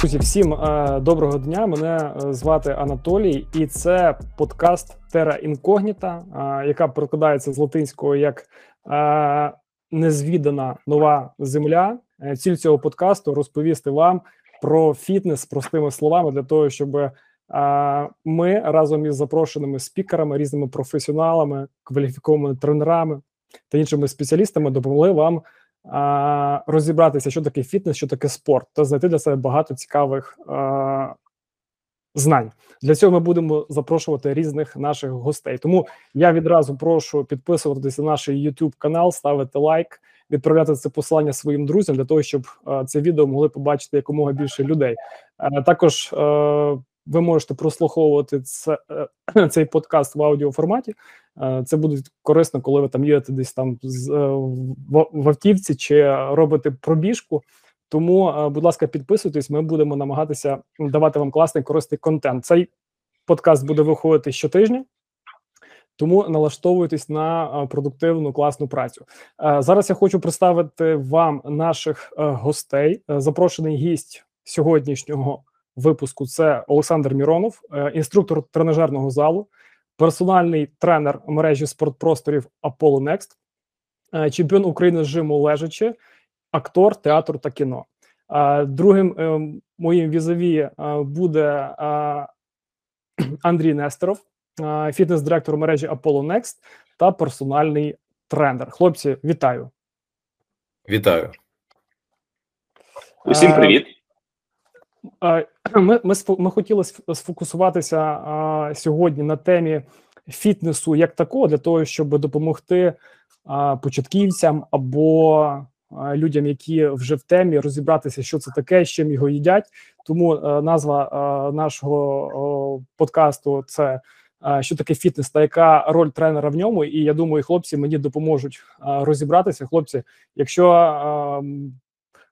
Друзі, всім е, доброго дня. Мене е, звати Анатолій, і це подкаст Тера Інкогніта, яка перекладається з латинського як е, незвідана нова земля. Ціль цього подкасту розповісти вам про фітнес простими словами для того, щоб ми разом із запрошеними спікерами, різними професіоналами, кваліфікованими тренерами та іншими спеціалістами допомогли вам розібратися, що таке фітнес, що таке спорт, та знайти для себе багато цікавих знань. Для цього ми будемо запрошувати різних наших гостей. Тому я відразу прошу підписуватися на наш YouTube канал, ставити лайк, відправляти це посилання своїм друзям для того, щоб це відео могли побачити якомога більше людей. А, також а, ви можете прослуховувати це, е, цей подкаст в аудіоформаті. Е, це буде корисно, коли ви там їдете десь там е, в автівці чи робите пробіжку. Тому, будь ласка, підписуйтесь. Ми будемо намагатися давати вам класний корисний контент. Цей подкаст буде виходити щотижня. Тому налаштовуйтесь на продуктивну класну працю. Зараз я хочу представити вам наших гостей. Запрошений гість сьогоднішнього випуску це Олександр Міронов, е, інструктор тренажерного залу, персональний тренер мережі спортпросторів Apollo Next, е, чемпіон України з жиму лежачи, актор театру та кіно. Е, другим моїм візові буде Андрій Нестеров, фітнес-директор мережі Apollo Next та персональний тренер. Хлопці, вітаю! Вітаю. Усім привіт. Ми ми, ми хотіли сфокусуватися а, сьогодні на темі фітнесу як такого, для того, щоб допомогти а, початківцям або а, людям, які вже в темі, розібратися, що це таке, з чим його їдять. Тому а, назва а, нашого а, подкасту це. Що таке фітнес та яка роль тренера в ньому? І я думаю, хлопці мені допоможуть а, розібратися. Хлопці, якщо а,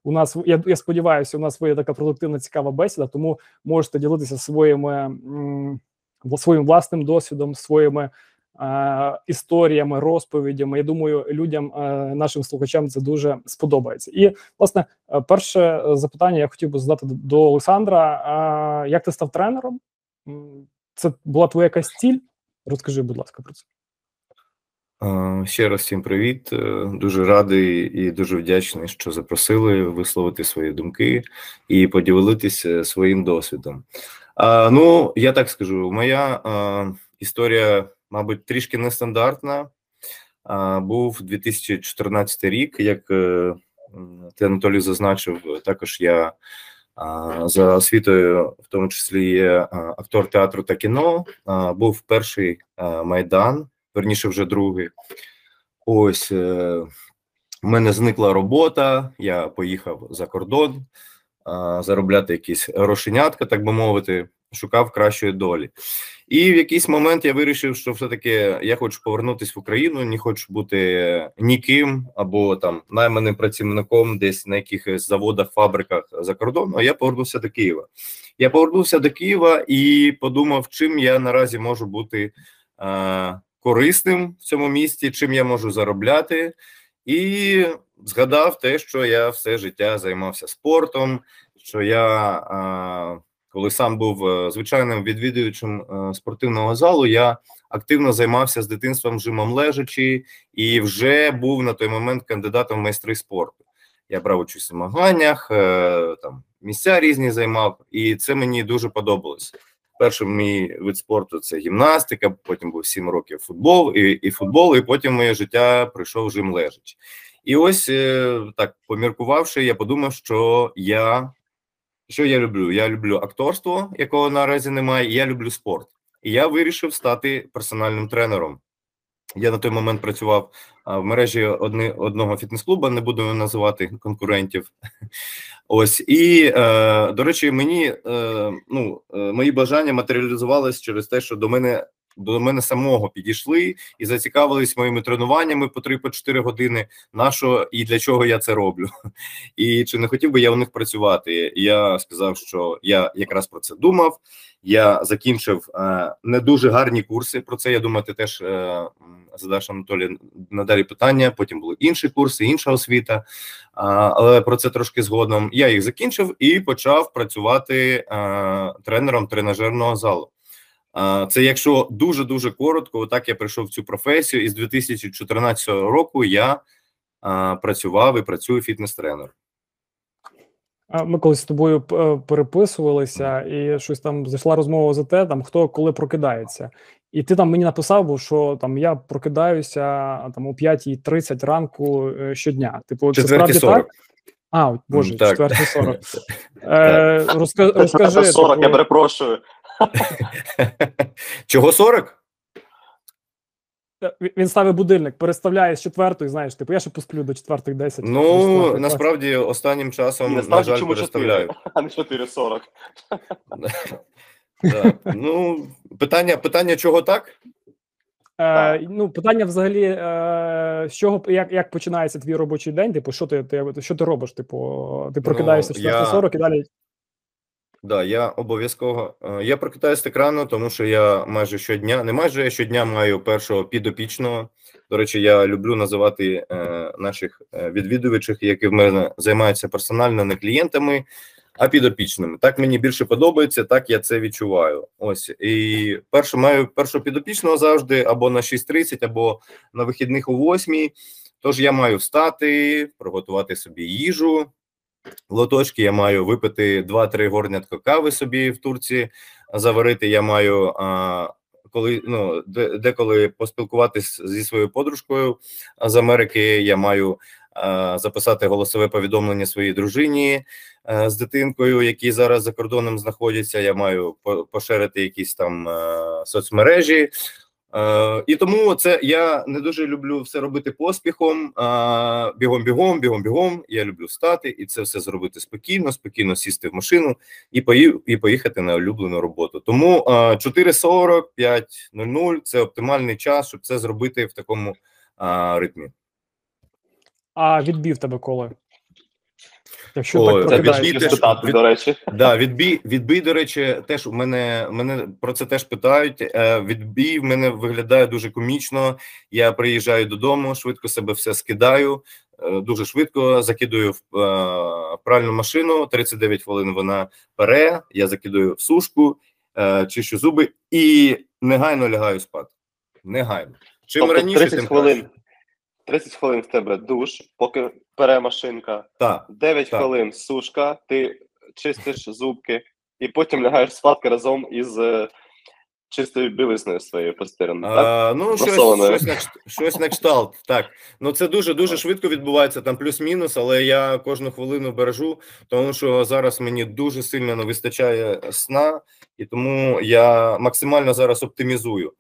у нас я я сподіваюся, у нас вийде така продуктивна цікава бесіда, тому можете ділитися своїми своїм власним досвідом, своїми е, історіями, розповідями. Я думаю, людям, е, нашим слухачам, це дуже сподобається. І власне, е, перше запитання я хотів би задати до Олександра: е, як ти став тренером? Це була твоя якась ціль? Розкажи, будь ласка, про це. Ще раз всім привіт. Е, дуже радий і дуже вдячний, що запросили висловити свої думки і поділитися своїм досвідом. Ну, я так скажу, моя історія, мабуть, трішки нестандартна. Був 2014 рік, як е, ти Анатолій зазначив, також я за освітою, в тому числі є актор театру та кіно. Був перший майдан верніше вже другий. Ось е, в мене зникла робота, я поїхав за кордон е, заробляти якісь грошенятка, так би мовити, шукав кращої долі. І в якийсь момент я вирішив, що все-таки я хочу повернутися в Україну, не хочу бути ніким або там найманим працівником десь на якихось заводах, фабриках за кордоном. А я повернувся до Києва. Я повернувся до Києва і подумав, чим я наразі можу бути. Корисним в цьому місті, чим я можу заробляти, і згадав те, що я все життя займався спортом. Що я коли сам був е, звичайним відвідувачем е, спортивного залу, я активно займався з дитинством жимом лежачи і вже був на той момент кандидатом в майстри спорту. Я брав участь у змаганнях, е, там місця різні займав, і це мені дуже подобалось. Перший мій вид спорту це гімнастика, потім був 7 років футбол і і футбол, і потім моє життя прийшов жим лежачи. І ось е, так поміркувавши, я подумав, що я що я люблю. Я люблю акторство, якого наразі немає, і я люблю спорт. І я вирішив стати персональним тренером. Я на той момент працював в мережі одни, одного фітнес-клуба, не буду називати конкурентів. Ось і е, до речі, мені е, ну е, мої бажання матеріалізувалися через те, що до мене до мене самого підійшли і зацікавились моїми тренуваннями по 3-4 години. На що і для чого я це роблю? І чи не хотів би я у них працювати? Я сказав, що я якраз про це думав. Я закінчив е, не дуже гарні курси. Про це я думаю, ти теж е, задаш Анатолій надалі питання. Потім були інші курси, інша освіта. Але про це трошки згодом. Я їх закінчив і почав працювати е, тренером тренажерного залу. Це якщо дуже дуже коротко, отак я прийшов в цю професію, і з 2014 року я працював і працюю фітнес-тренером. Ми колись з тобою е, переписувалися, і щось там зайшла розмова за те, там хто коли прокидається. І ти там мені написав, був, що там я прокидаюся там о 5.30 ранку е, щодня. Типу, це справді 40. так? А, боже, так. 4.40. Е, розкажи. 40, типу... я перепрошую. Чого 40? Е, він ставить будильник, переставляє з четвертої, знаєш, типу, я ще посплю до четвертих десять. Ну, насправді, останнім часом, на, на жаль, переставляю. А не 4.40. Ну, питання, питання чого так? Е, ну, питання взагалі, е, з чого як як починається твій робочий день? Типу, що ти ти, що ти робиш? Типу, ти прокидаєшся в ну, 4.40 я... і далі Да, я обов'язково е, я прокидаюсь так рано, тому що я майже щодня, не майже я щодня маю першого підопічного. До речі, я люблю називати е, наших е, відвідувачів, які в мене займаються персонально не клієнтами, а підопічними. Так мені більше подобається, так я це відчуваю. Ось і перше маю першого підопічного завжди або на 6.30, або на вихідних о 8. Тож я маю встати, приготувати собі їжу лоточки. Я маю випити 2-3 горнятка кави собі в Турції, заварити. Я маю а, коли ну деколи поспілкуватись зі своєю подружкою з Америки. Я маю а, записати голосове повідомлення своїй дружині а, з дитинкою, які зараз за кордоном знаходяться. Я маю поширити якісь там а, соцмережі. Е, І тому це я не дуже люблю все робити поспіхом. А, Бігом, бігом, бігом, бігом. Я люблю встати і це все зробити спокійно, спокійно сісти в машину і і поїхати на улюблену роботу. Тому 4.40, 5.00 – це оптимальний час, щоб це зробити в такому а, ритмі. А відбів тебе коли? Якщо О, так відбій теж, спитати, від, до речі, да, відбій, відбій, до речі, теж у мене мене про це теж питають. Е, відбій в мене виглядає дуже комічно. Я приїжджаю додому, швидко себе все скидаю, е, дуже швидко закидую в е, пральну машину. 39 хвилин вона пере. Я закидую в сушку, чищу зуби і негайно лягаю спати. Негайно. Чим тобто раніше 30 тим хвилин. 30 хвилин в тебе душ, поки пере машинка, так, 9 так. хвилин сушка, ти чистиш зубки, і потім лягаєш спадки разом із е, чистою білисною своєю постираною. так? Ну, щось щось, на щось на кшталт. Так. Ну це дуже дуже швидко відбувається, там плюс-мінус, але я кожну хвилину бережу, тому що зараз мені дуже сильно не вистачає сна, і тому я максимально зараз оптимізую.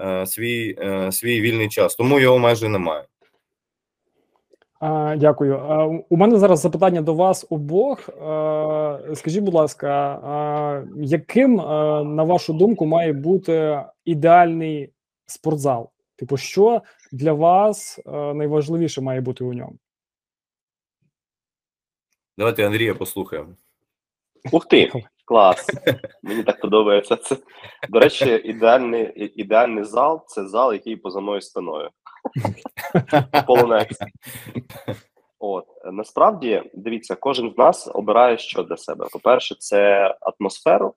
Е, свій е, свій вільний час, тому його майже немає. А, Дякую. У мене зараз запитання до вас обох. Скажіть, будь ласка, яким, на вашу думку, має бути ідеальний спортзал? Типу, що для вас найважливіше має бути у ньому? Давайте Андрія послухаємо. Ух ти! Клас. Мені так подобається. Це, До речі, ідеальний ідеальний зал це зал, який поза мною спиною. Полонець. От насправді дивіться, кожен з нас обирає що для себе. По-перше, це атмосферу,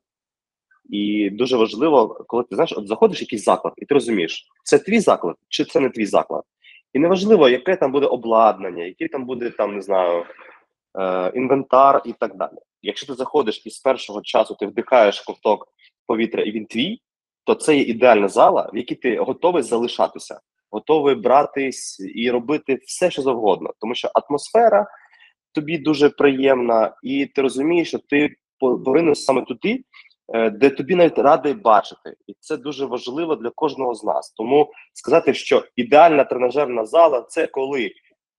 і дуже важливо, коли ти знаєш, от заходиш в якийсь заклад, і ти розумієш, це твій заклад чи це не твій заклад. І неважливо, яке там буде обладнання, який там буде там, не знаю, е, інвентар і так далі. Якщо ти заходиш і з першого часу ти вдихаєш ковток повітря, і він твій, то це є ідеальна зала, в якій ти готовий залишатися, готовий братись і робити все, що завгодно, тому що атмосфера тобі дуже приємна, і ти розумієш, що ти повинен саме туди, е, де тобі навіть радий бачити, і це дуже важливо для кожного з нас. Тому сказати, що ідеальна тренажерна зала це коли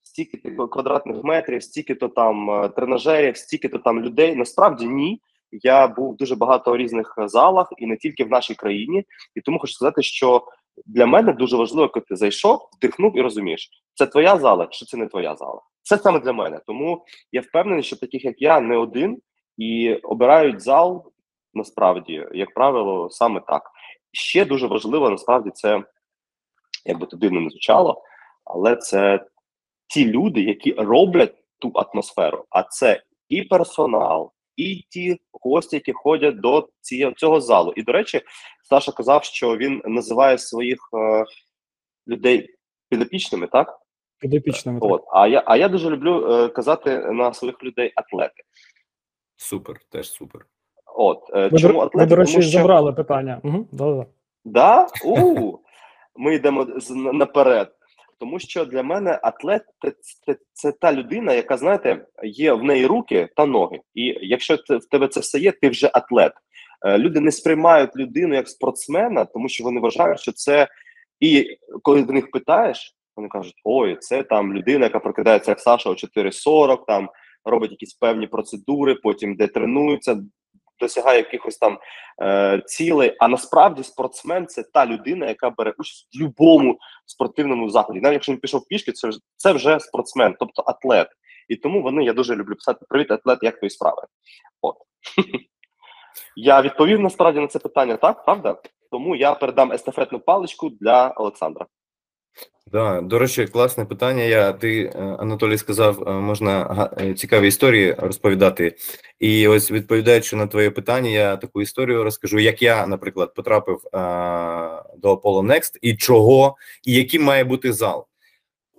стільки квадратних метрів, стільки то там е, тренажерів, стільки то там людей. Насправді ні. я був дуже багато в різних залах, і не тільки в нашій країні. І тому хочу сказати, що для мене дуже важливо, коли ти зайшов, вдихнув і розумієш, це твоя зала чи це не твоя зала. Це саме для мене. Тому я впевнений, що таких як я не один і обирають зал насправді, як правило, саме так. Ще дуже важливо, насправді, це як би то дивно не звучало, але це ті люди, які роблять ту атмосферу. А це і персонал, і ті гості, які ходять до цієї цього залу. І до речі, Саша казав, що він називає своїх е, людей підопічними, так? Підопічними. Так. А я а я дуже люблю е, казати на своїх людей атлети. Супер, теж супер. От е, Ми, чому до- атлети? ми, до речі, Тому що... забрали питання. Угу, да, да. Да? У, ми йдемо наперед. Тому що для мене атлет це, це, та людина, яка, знаєте, є в неї руки та ноги. І якщо це, в тебе це все є, ти вже атлет. Е, Люди не сприймають людину як спортсмена, тому що вони вважають, що це. І коли до них питаєш, вони кажуть: ой, це там людина, яка прокидається як Саша о 4.40, там робить якісь певні процедури, потім де тренується, досягає якихось там е, цілей. А насправді спортсмен це та людина, яка бере участь в будь-якому спортивному заході. Навіть якщо він пішов пішки, це, це вже спортсмен, тобто атлет. І тому вони я дуже люблю писати Привіт, атлет, як твої справи? От. Я відповів насправді на це питання, так, правда? Тому я передам естафетну паличку для Олександра. Да, до речі, класне питання. Я ти, е, Анатолій, сказав, е, можна е, цікаві історії розповідати. І ось відповідаючи на твоє питання, я таку історію розкажу, як я, наприклад, потрапив е, до Apollo Next і чого, і яким має бути зал.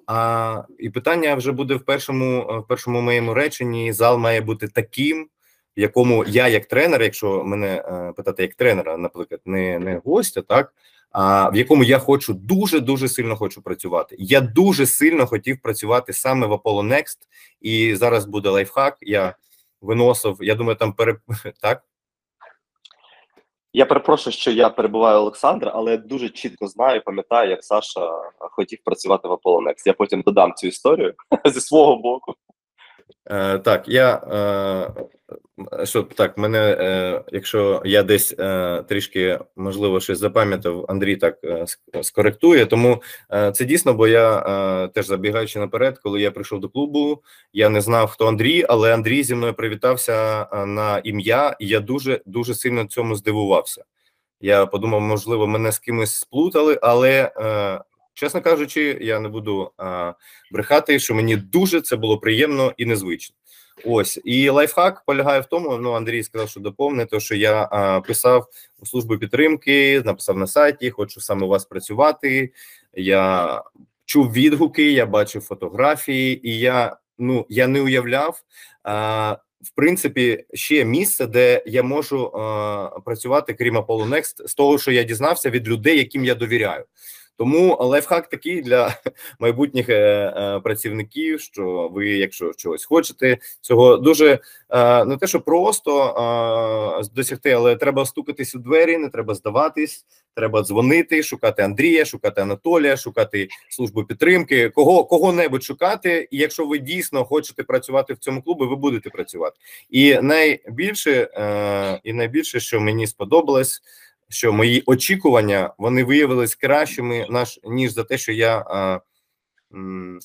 А, і питання вже буде в першому, в першому моєму реченні. Зал має бути таким, в якому я, як тренер, якщо мене питати як тренера, наприклад, не, не гостя, так а в якому я хочу дуже дуже сильно хочу працювати. Я дуже сильно хотів працювати саме в Apollo Next, і зараз буде лайфхак. Я виносив. Я думаю, там пере так. Я перепрошую, що я перебуваю Олександра, але дуже чітко знаю, пам'ятаю, як Саша хотів працювати в Apollo Next. Я потім додам цю історію зі свого боку. Е, так, я е, що так, мене, е, якщо я десь е, трішки можливо щось запам'ятав, Андрій так е, скоректує. Тому е, це дійсно, бо я е, теж забігаючи наперед, коли я прийшов до клубу, я не знав, хто Андрій, але Андрій зі мною привітався е, на ім'я, і я дуже дуже сильно цьому здивувався. Я подумав, можливо, мене з кимось сплутали, але е, чесно кажучи, я не буду е, брехати, що мені дуже це було приємно і незвично. Ось і лайфхак полягає в тому. Ну Андрій сказав, що доповне, то що я а, писав у службу підтримки, написав на сайті, хочу саме у вас працювати. Я чув відгуки, я бачив фотографії, і я ну я не уявляв. А, в принципі, ще місце, де я можу а, працювати, крім Apollo Next, з того, що я дізнався від людей, яким я довіряю. Тому лайфхак такий для майбутніх е, е, працівників, що ви, якщо чогось хочете, цього дуже е, не те, що просто досягти, але треба стукатись у двері, не треба здаватись, треба дзвонити, шукати Андрія, шукати Анатолія, шукати службу підтримки, кого кого-небудь шукати. І якщо ви дійсно хочете працювати в цьому клубі, ви будете працювати. І найбільше, е, і найбільше, що мені сподобалось що мої очікування вони виявились кращими наш ніж за те, що я а,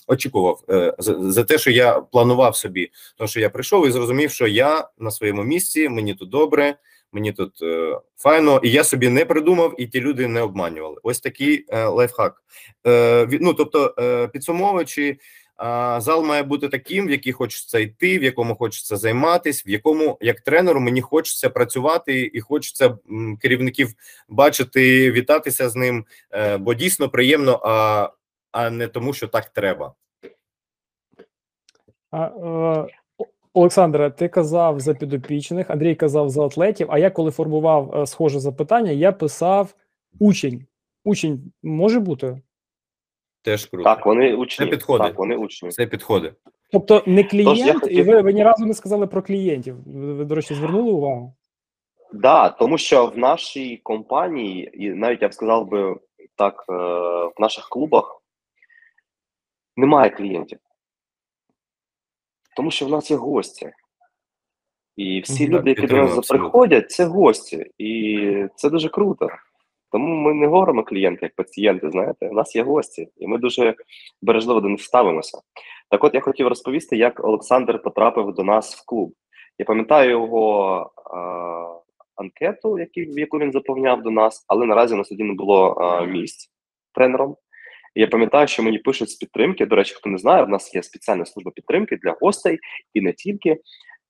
очікував, е, за, за те, що я планував собі. Тому що я прийшов і зрозумів, що я на своєму місці, мені тут добре, мені тут е, файно, і я собі не придумав, і ті люди не обманювали. Ось такий е, лайфхак. Е, ну тобто, е, підсумовуючи. Зал має бути таким, в який хочеться йти, в якому хочеться займатися, в якому як тренеру мені хочеться працювати і хочеться керівників бачити, вітатися з ним, е, бо дійсно приємно, а, а не тому, що так треба. Е, Олександре, ти казав за підопічних, Андрій казав за атлетів. А я коли формував е, схоже запитання, я писав учень. Учень може бути? Теж круто. Так, вони учні. Це підходить. Так, вони учні. Це підходить. Тобто не клієнт, і хотів- ви, ви ні разу не сказали про клієнтів. Ви, ви, до речі, звернули увагу? Да, тому що в нашій компанії, і навіть я б сказав би так, е, в наших клубах немає клієнтів. Тому що в нас є гості. І всі Мгм. люди, які до нас приходять, це гості, і це дуже круто. Тому ми не говоримо клієнти як пацієнти. Знаєте, у нас є гості, і ми дуже бережливо до них ставимося. Так, от я хотів розповісти, як Олександр потрапив до нас в клуб. Я пам'ятаю його е, анкету, яку він заповняв до нас, але наразі у нас тоді не було е, місць тренером. І я пам'ятаю, що мені пишуть з підтримки. До речі, хто не знає, в нас є спеціальна служба підтримки для гостей і не тільки.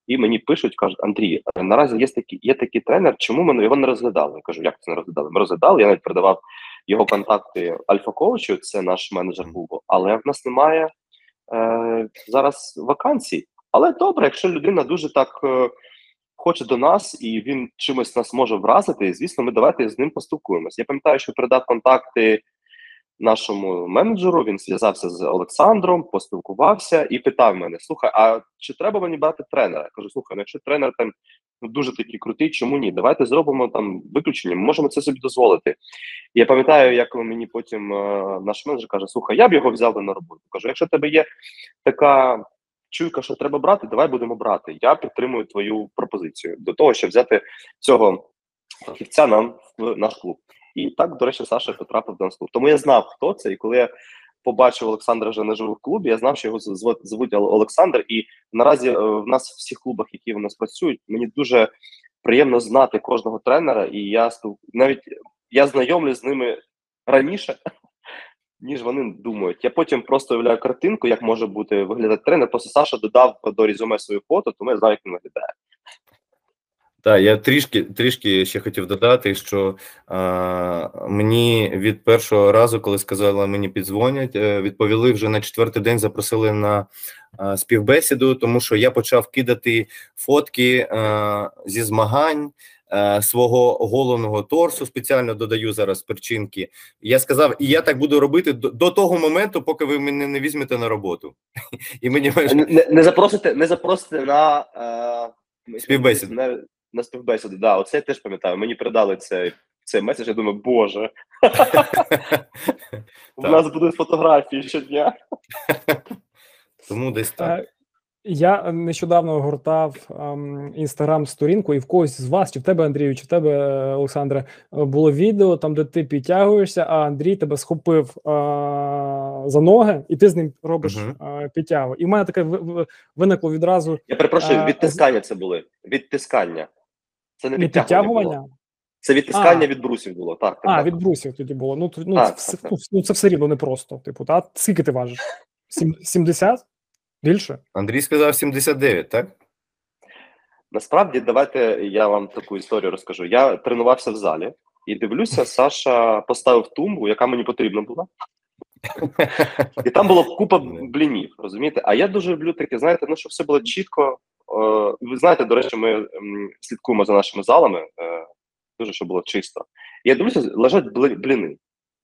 І мені пишуть, кажуть, Андрій, е, наразі є такий, є такий тренер, чому ми його не розглядали? Я кажу, як це не розглядали? Ми розглядали, я навіть передавав його контакти Альфа-коучу, це наш менеджер клубу, але в нас немає е, зараз вакансій. Але добре, якщо людина дуже так е, хоче до нас і він чимось нас може вразити, звісно, ми давайте з ним поспілкуємось. Я пам'ятаю, що передав контакти нашому менеджеру. Він зв'язався з Олександром, поспілкувався і питав мене: слухай, а чи треба мені брати тренера? Я кажу, слухай, ну якщо тренер там ну, дуже такий крутий, чому ні? Давайте зробимо там виключення. Ми можемо це собі дозволити. Я пам'ятаю, як мені потім е, наш менеджер каже: Слухай, я б його взяв на роботу. Кажу, якщо в тебе є така. Чуйка, що треба брати, давай будемо брати. Я підтримую твою пропозицію до того, щоб взяти цього фахівця нам в наш клуб. І так, до речі, Саша потрапив до нас. Тому я знав, хто це. І коли я побачив Олександра вже наживо в клубі, я знав, що його звуть, Олександр. І наразі е, в нас в всіх клубах, які в нас працюють, мені дуже приємно знати кожного тренера, і я навіть я знайомлюсь з ними раніше. Ніж вони думають. Я потім просто уявляю картинку, як може бути виглядати тренер. Просто Саша додав до резюме свою фото, тому я знаю, як він виглядає. Так, я трішки трішки ще хотів додати, що а, мені від першого разу, коли сказали, мені піддзвонять, е, відповіли вже на четвертий день, запросили на а, співбесіду, тому що я почав кидати фотки а, зі змагань. е, Свого головного торсу спеціально додаю зараз перчинки. Я сказав, і я так буду робити до, до того моменту, поки ви мене не візьмете на роботу. І мені Не, не- не запросите, не запросите на е, Співбесіду. На, на співбесіду. Да, оце я теж пам'ятаю. Мені передали цей, цей меседж. Я думаю, боже, у нас будуть фотографії щодня. тому десь так. Е, Я нещодавно гортав інстаграм-сторінку, і в когось з вас, чи в тебе, Андрію, чи в тебе, е, Олександре, е, було відео там, де ти підтягуєшся, а Андрій тебе схопив е, за ноги, і ти з ним робиш Мгм. е, підтягу. І в мене таке ви- ви- виникло відразу Я перепрошую, А, відтискання це були. Відтискання. Це не не відтягування. було. Це відтискання А. від брусів було. Так, так. А, так. від брусів тоді було. Ну, ну, Так, все, так, так. ну, ну, це все рівно непросто. Типу, та? Скільки ти важиш? 70? Більше? Андрій сказав 79, так? Насправді, давайте я вам таку історію розкажу. Я тренувався в залі і дивлюся, Саша поставив тумбу, яка мені потрібна була. І там було купа блінів, розумієте? А я дуже люблю таке, знаєте, ну щоб все було чітко. Е, ви знаєте, до речі, ми слідкуємо за нашими залами, е, дуже щоб було чисто. Я дивлюся, лежать бліни.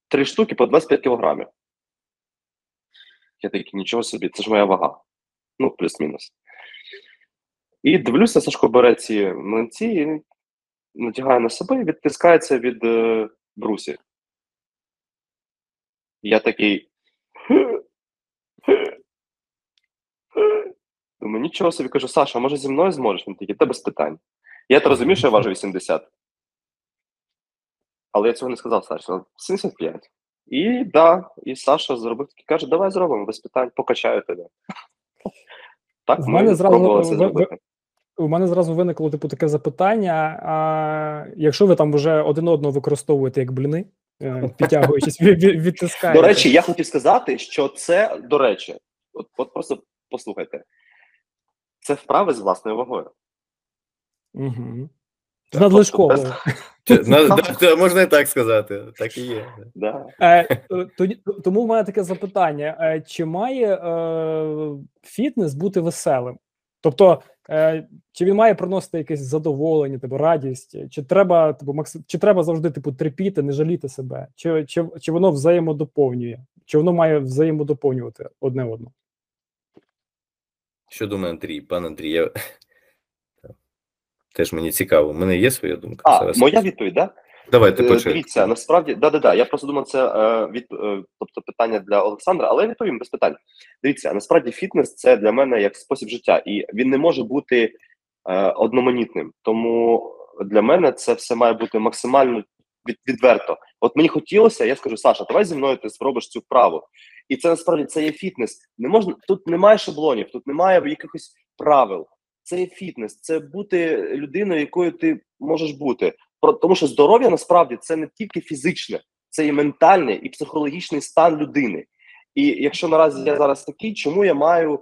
Три штуки по 25 кілограмів. Я такий, нічого собі, це ж моя вага. Ну, плюс-мінус. І дивлюся, Сашко бере ці млинці і натягає на себе і відтискається від е, брусів. Я такий. Думаю, нічого собі кажу, Саша, може зі мною зможеш? Він такий, та без питань. Я то розумію, що я важу 80. Але я цього не сказав Саші, 75. І да, і Саша зробив такий, каже, давай зробимо без питань, покачаю тебе. Так, В мене зразу зробити. У мене зразу виникло типу таке запитання: а якщо ви там вже один одного використовуєте як бліни, е, підтягуючись, від, від, відтискаєте. До речі, я хотів сказати, що це, до речі, от, от просто послухайте, це вправи з власною вагою. Угу. Так, Надлишково. тобто Чи- на- да, та, Можна і так сказати. Так і є. Да. Е, е, тому в мене таке запитання: е, чи має фітнес бути веселим? Тобто, чи він має приносити якесь задоволення, типу, радість, чи треба, типу, чи треба завжди типу, терпіти, не жаліти себе, чи, чи, чи воно взаємодоповнює, чи воно має взаємодоповнювати одне одного? Що думає Андрій? Пан Андрій, я... теж мені цікаво. У мене є своя думка. А, Зараз. моя відповідь, так? Давайте Е, почнемо. Дивіться, насправді, да, да, да. Я просто думав, це е, від, е, тобто питання для Олександра, але я відповім без питань. Дивіться, насправді фітнес це для мене як спосіб життя, і він не може бути е, одноманітним. Тому для мене це все має бути максимально від, відверто. От мені хотілося, я скажу, Саша, давай зі мною ти спробуєш цю вправу. І це насправді це є фітнес. Не можна тут немає шаблонів, тут немає якихось правил. Це є фітнес, це бути людиною, якою ти можеш бути. Про тому, що здоров'я насправді це не тільки фізичне, це і ментальний і психологічний стан людини. І якщо наразі я зараз такий, чому я маю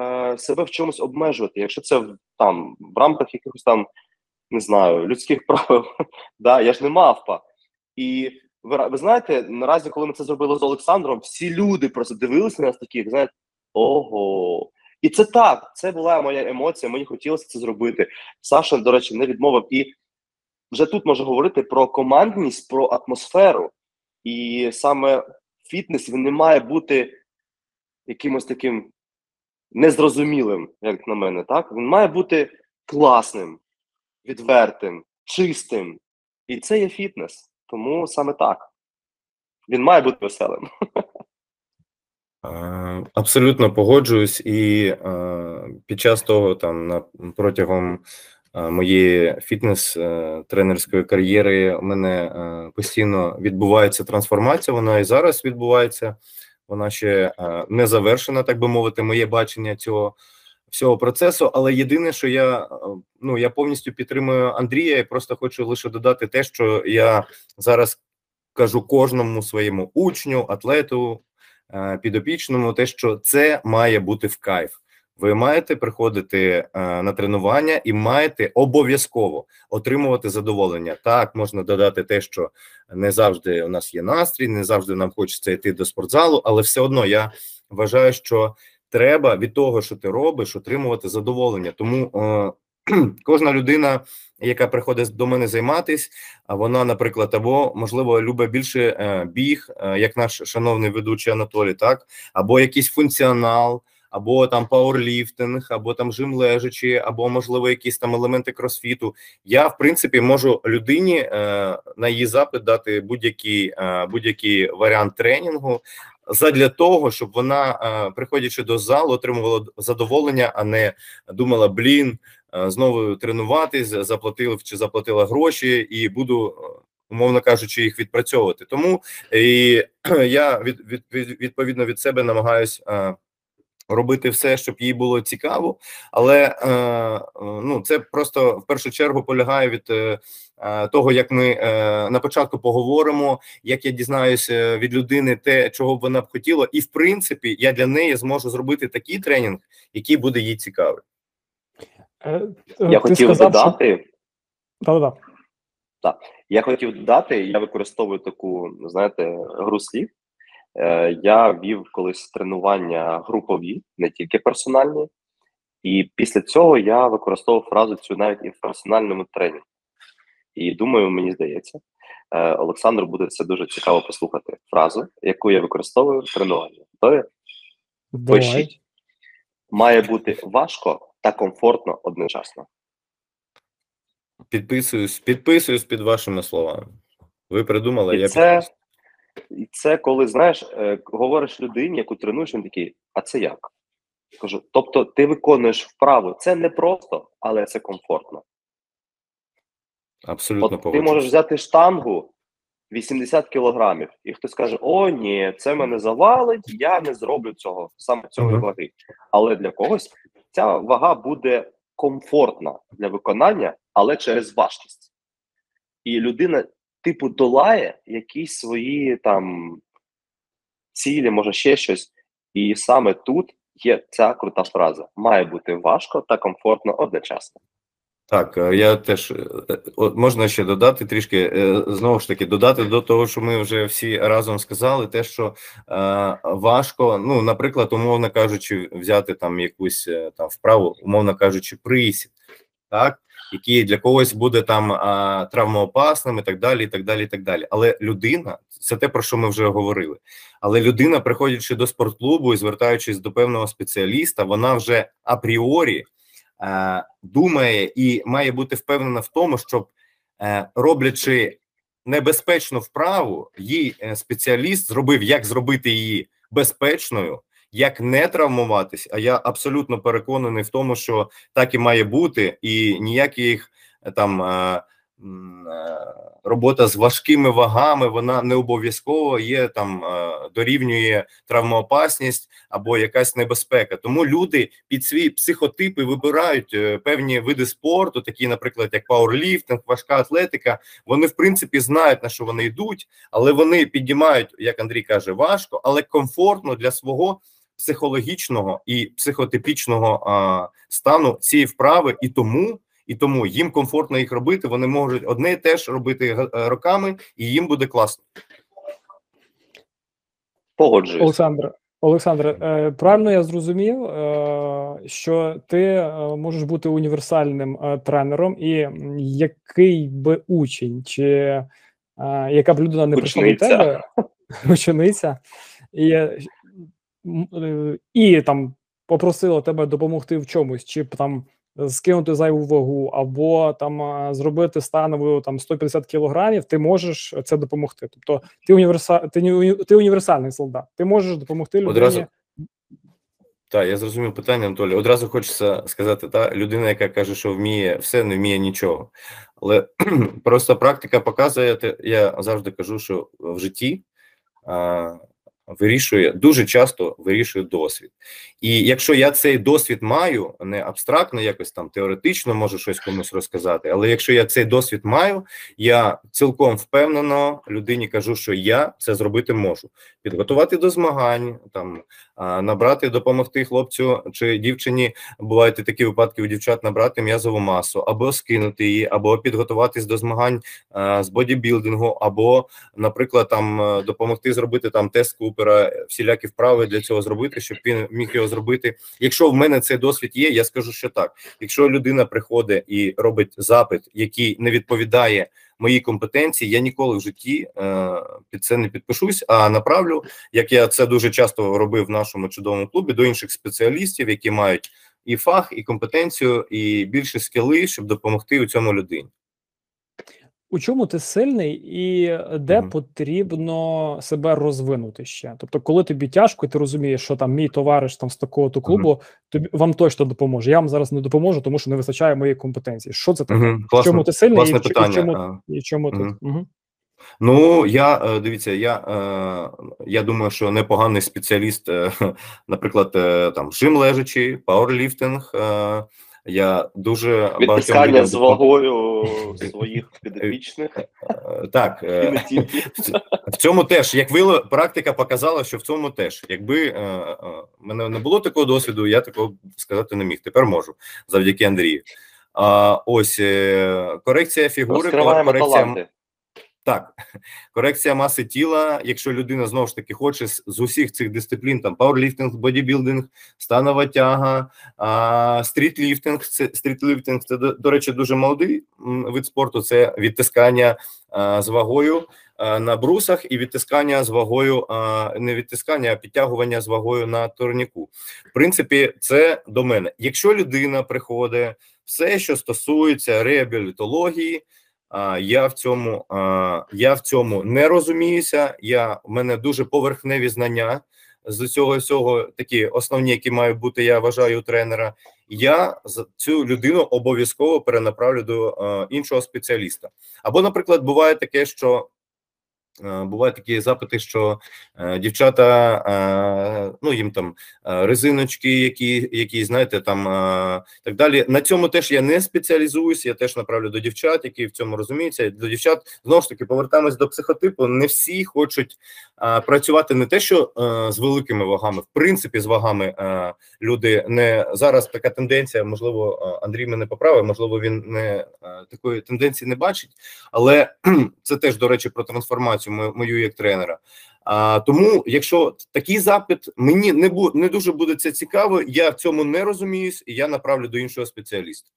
е, себе в чомусь обмежувати? Якщо це там в рамках якихось там не знаю людських правил, да я ж не мавпа. І ви, знаєте, наразі, коли ми це зробили з Олександром, всі люди просто дивилися на нас таких, знаєте, ого. І це так, це була моя емоція. Мені хотілося це зробити. Саша, до речі, не відмовив. І вже тут можу говорити про командність, про атмосферу. І саме фітнес він не має бути якимось таким незрозумілим, як на мене, так? Він має бути класним, відвертим, чистим. І це є фітнес. Тому саме так. Він має бути веселим. Абсолютно погоджуюсь, і під час того, там на протягом моєї фітнес-тренерської кар'єри у мене постійно відбувається трансформація. Вона і зараз відбувається. Вона ще не завершена, так би мовити, моє бачення цього всього процесу. Але єдине, що я ну я повністю підтримую Андрія, і просто хочу лише додати те, що я зараз кажу кожному своєму учню, атлету, підопічному, те, що це має бути в кайф. Ви маєте приходити е, на тренування і маєте обов'язково отримувати задоволення. Так можна додати те, що не завжди у нас є настрій, не завжди нам хочеться йти до спортзалу, але все одно я вважаю, що треба від того, що ти робиш, отримувати задоволення. Тому е, кожна людина, яка приходить до мене займатись, вона, наприклад, або можливо любить більше е, біг, е, як наш шановний ведучий Анатолій, так або якийсь функціонал або там пауерліфтинг, або там жим лежачі, або можливо якісь там елементи кросфіту. Я в принципі можу людині е, на її запит дати будь-який е, будь-який варіант тренінгу. Задля того, щоб вона, е, приходячи до залу, отримувала задоволення, а не думала: блін, е, знову тренуватись, заплатив чи заплатила гроші, і буду, умовно кажучи, їх відпрацьовувати. Тому і я від, від, відповідно від себе намагаюсь робити все, щоб їй було цікаво, але е, е, ну це просто в першу чергу полягає від е, того, як ми на початку поговоримо, як я дізнаюся від людини те, чого б вона б хотіла, і в принципі я для неї зможу зробити такий тренінг, який буде їй цікавий. Я Ти хотів сказав, додати. Що... Да, Так, я хотів додати, я використовую таку, знаєте, гру слів. Е, я вів колись тренування групові, не тільки персональні, і після цього я використовував фразу цю навіть і в персональному тренінгу. І думаю, мені здається, е, Олександру буде це дуже цікаво послухати фразу, яку я використовую в тренуванні. Готові? Пишіть. Має бути важко та комфортно одночасно. Підписуюсь, підписуюсь під вашими словами. Ви придумали, і я це, підписую. І це коли знаєш, е, говориш людині, яку тренуєш, він такий, а це як? Кажу, тобто ти виконуєш вправу. Це не просто, але це комфортно. Абсолютно От Ти можеш взяти штангу 80 кілограмів, і хтось каже: О, ні, це мене завалить, я не зроблю цього, саме цього uh-huh. ваги. Але для когось ця вага буде комфортна для виконання, але через важкість. І людина типу, долає якісь свої там цілі, може ще щось. І саме тут є ця крута фраза: має бути важко та комфортно одночасно. Так, е, я теж е, можна ще додати трішки е, знову ж таки додати до того, що ми вже всі разом сказали, те, що е, важко, ну, наприклад, умовно кажучи, взяти там якусь там вправу, умовно кажучи, присід, так який для когось буде там травмоопасним і так далі, і так далі, і так далі. Але людина, це те про що ми вже говорили. Але людина, приходячи до спортклубу і звертаючись до певного спеціаліста, вона вже апріорі а, думає і має бути впевнена в тому, щоб е, роблячи небезпечну вправу, їй е, спеціаліст зробив, як зробити її безпечною як не травмуватись. А я абсолютно переконаний в тому, що так і має бути, і ніяких там. Е, Е, робота з важкими вагами, вона не обов'язково є там е, дорівнює травмоопасність або якась небезпека. Тому люди під свій психотипи вибирають е, певні види спорту, такі, наприклад, як пауерліфтинг, важка атлетика. Вони в принципі знають на що вони йдуть, але вони піднімають, як Андрій каже, важко, але комфортно для свого. Психологічного і психотипічного а, стану цієї вправи, і тому і тому їм комфортно їх робити. Вони можуть одне і те ж робити е, роками, і їм буде класно. Погоджуюсь. Олександр. Олександр, е, правильно я зрозумів, е, що ти можеш бути універсальним тренером, і який би учень, чи яка б людина не прийшла до тебе, учениця, і і там попросила тебе допомогти в чомусь, чи там скинути зайву вагу, або там зробити становою там 150 кілограмів, ти можеш це допомогти. Тобто, ти універса... ти, ти універсальний солдат. Ти можеш допомогти людині. Одразу... Так, я зрозумів питання, Анатолій. Одразу хочеться сказати, та людина, яка каже, що вміє все, не вміє нічого. Але просто практика показує, я завжди кажу, що в житті вирішує дуже часто вирішує досвід. І якщо я цей досвід маю, не абстрактно, якось там теоретично можу щось комусь розказати, але якщо я цей досвід маю, я цілком впевнено людині кажу, що я це зробити можу. Підготувати до змагань, там набрати, допомогти хлопцю чи дівчині. Бувають такі випадки у дівчат набрати м'язову масу, або скинути її, або підготуватись до змагань з бодібілдингу, або, наприклад, там е, допомогти зробити там тест Купера, всілякі вправи для цього зробити, щоб він міг його зробити. Якщо в мене цей досвід є, я скажу, що так. Якщо людина приходить і робить запит, який не відповідає моїй компетенції, я ніколи в житті е, під це не підпишусь, а направлю, як я це дуже часто робив в нашому чудовому клубі, до інших спеціалістів, які мають і фах, і компетенцію, і більше скіли, щоб допомогти у цьому людині. У чому ти сильний і де Мгм. потрібно себе розвинути ще? Тобто, коли тобі тяжко, і ти розумієш, що там мій товариш там з такого то клубу, тобі вам точно допоможе. Я вам зараз не допоможу, тому що не вистачає моєї компетенції. Що це таке? Мгм. В чому ти сильний і класне в, і питання. чому, і чому ти? Угу. Ну я е, дивіться, я е, я думаю, що непоганий спеціаліст, е, наприклад, там жим лежачий, пауерліфтинг, я дуже Відтискання з вагою своїх підопічних. Так е, в цьому теж, як вило, практика показала, що в цьому теж, якби е, е, мене не було такого досвіду, я такого сказати не міг. Тепер можу завдяки Андрію. А ось корекція фігури, корекція таланти. Так, корекція маси тіла. Якщо людина знову ж таки хоче з усіх цих дисциплін, там пауерліфтинг, бодібілдинг, станова тяга, а, стрітліфтинг, це стрітліфтинг, це до, речі, дуже молодий вид спорту. Це відтискання а, з вагою а, на брусах і відтискання з вагою, а, не відтискання, а підтягування з вагою на турніку. В принципі, це до мене. Якщо людина приходить, все, що стосується реабілітології. Я в цьому я в цьому не розуміюся. Я в мене дуже поверхневі знання з цього всього, такі основні, які мають бути, я вважаю у тренера. Я цю людину обов'язково перенаправлю до іншого спеціаліста. Або, наприклад, буває таке, що бувають такі запити, що е, дівчата, е, ну їм там резиночки, які, які знаєте, там так далі. На цьому теж я не спеціалізуюсь. Я теж направлю до дівчат, які в цьому розуміються. До дівчат знову ж таки повертаємось до психотипу. Не всі хочуть працювати не те, що з великими вагами, в принципі, з вагами люди не зараз. Така тенденція, можливо, Андрій мене поправив, можливо, він не такої тенденції не бачить, але це теж до речі про трансформацію мою, мою як тренера. А, Тому, якщо такий запит мені не бу, не дуже буде це цікаво, я в цьому не розуміюсь, і я направлю до іншого спеціаліста.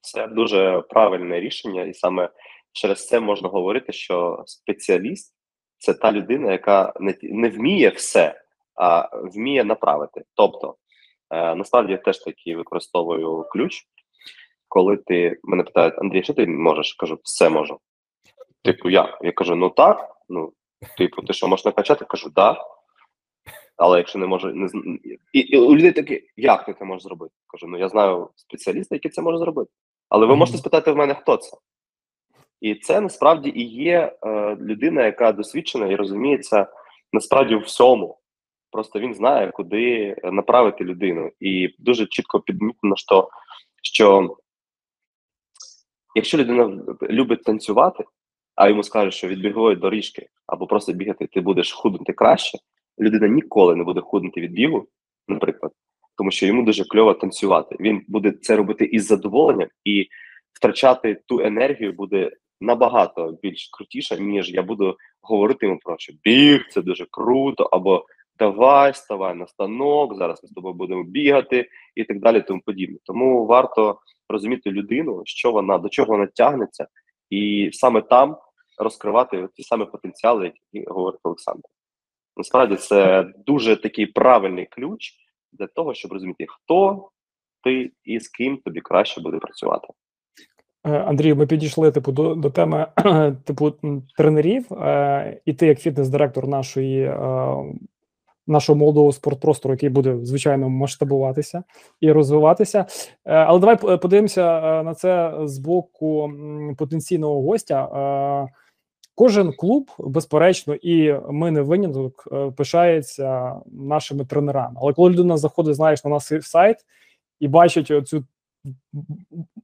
Це дуже правильне рішення, і саме через це можна говорити, що спеціаліст це та людина, яка не не вміє все, а вміє направити. Тобто, е, насправді я теж таки використовую ключ коли ти мене питають, Андрій, що ти можеш? Кажу, все можу. Типу, як? Я кажу, ну так, ну Типу, ти що, можеш накачати? Кажу, да. Але якщо не може, не і, і у людей такі, як ти це можеш зробити? Кажу, ну я знаю спеціаліста, який це може зробити. Але ви можете спитати в мене, хто це. І це насправді і є е, людина, яка досвідчена і розуміється насправді у всьому. Просто він знає, куди направити людину. І дуже чітко підмітно, що, що якщо людина любить танцювати, а йому скажуть, що від бігової доріжки або просто бігати ти будеш худнути краще, людина ніколи не буде худнути від бігу, наприклад, тому що йому дуже кльово танцювати. Він буде це робити із задоволенням і втрачати ту енергію буде набагато більш крутіше, ніж я буду говорити йому про що біг, це дуже круто, або давай, ставай на станок, зараз ми з тобою будемо бігати і так далі, тому подібне. Тому варто розуміти людину, що вона до чого вона тягнеться, і саме там розкривати ті самі потенціали, які говорить Олександр. Насправді це дуже такий правильний ключ для того, щоб розуміти, хто ти і з ким тобі краще буде працювати. Е, Андрію, ми підійшли типу до, до теми типу тренерів, е, і ти як фітнес-директор нашої е, нашого молодого спортпростору, який буде звичайно масштабуватися і розвиватися. Е, але давай подивимося е, на це з боку потенційного гостя. Е, Кожен клуб, безперечно, і ми не виняток, пишається нашими тренерами. Але коли людина заходить, знаєш, на наш сайт і бачить оцю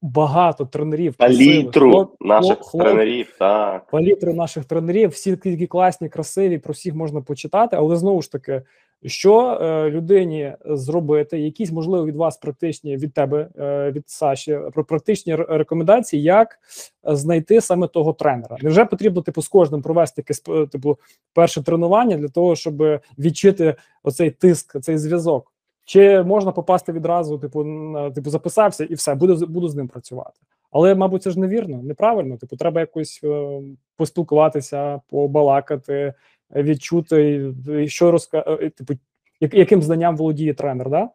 багато тренерів, Палітру хлоп- наших хлоп- тренерів, так. палітру наших тренерів, всі такі класні, красиві, про всіх можна почитати, але знову ж таки, що е, людині зробити, якісь можливо від вас практичні від тебе, е, від Саші, про практичні рекомендації, як знайти саме того тренера. Невже потрібно типу з кожним провести якесь е, типу перше тренування для того, щоб відчути оцей тиск, цей зв'язок? Чи можна попасти відразу, типу, на, типу, записався і все, буду, буду з ним працювати. Але, мабуть, це ж невірно, неправильно. Типу, треба якось е, поспілкуватися, побалакати, е, відчути, е, що розка... е, типу, як, яким знанням володіє тренер, да?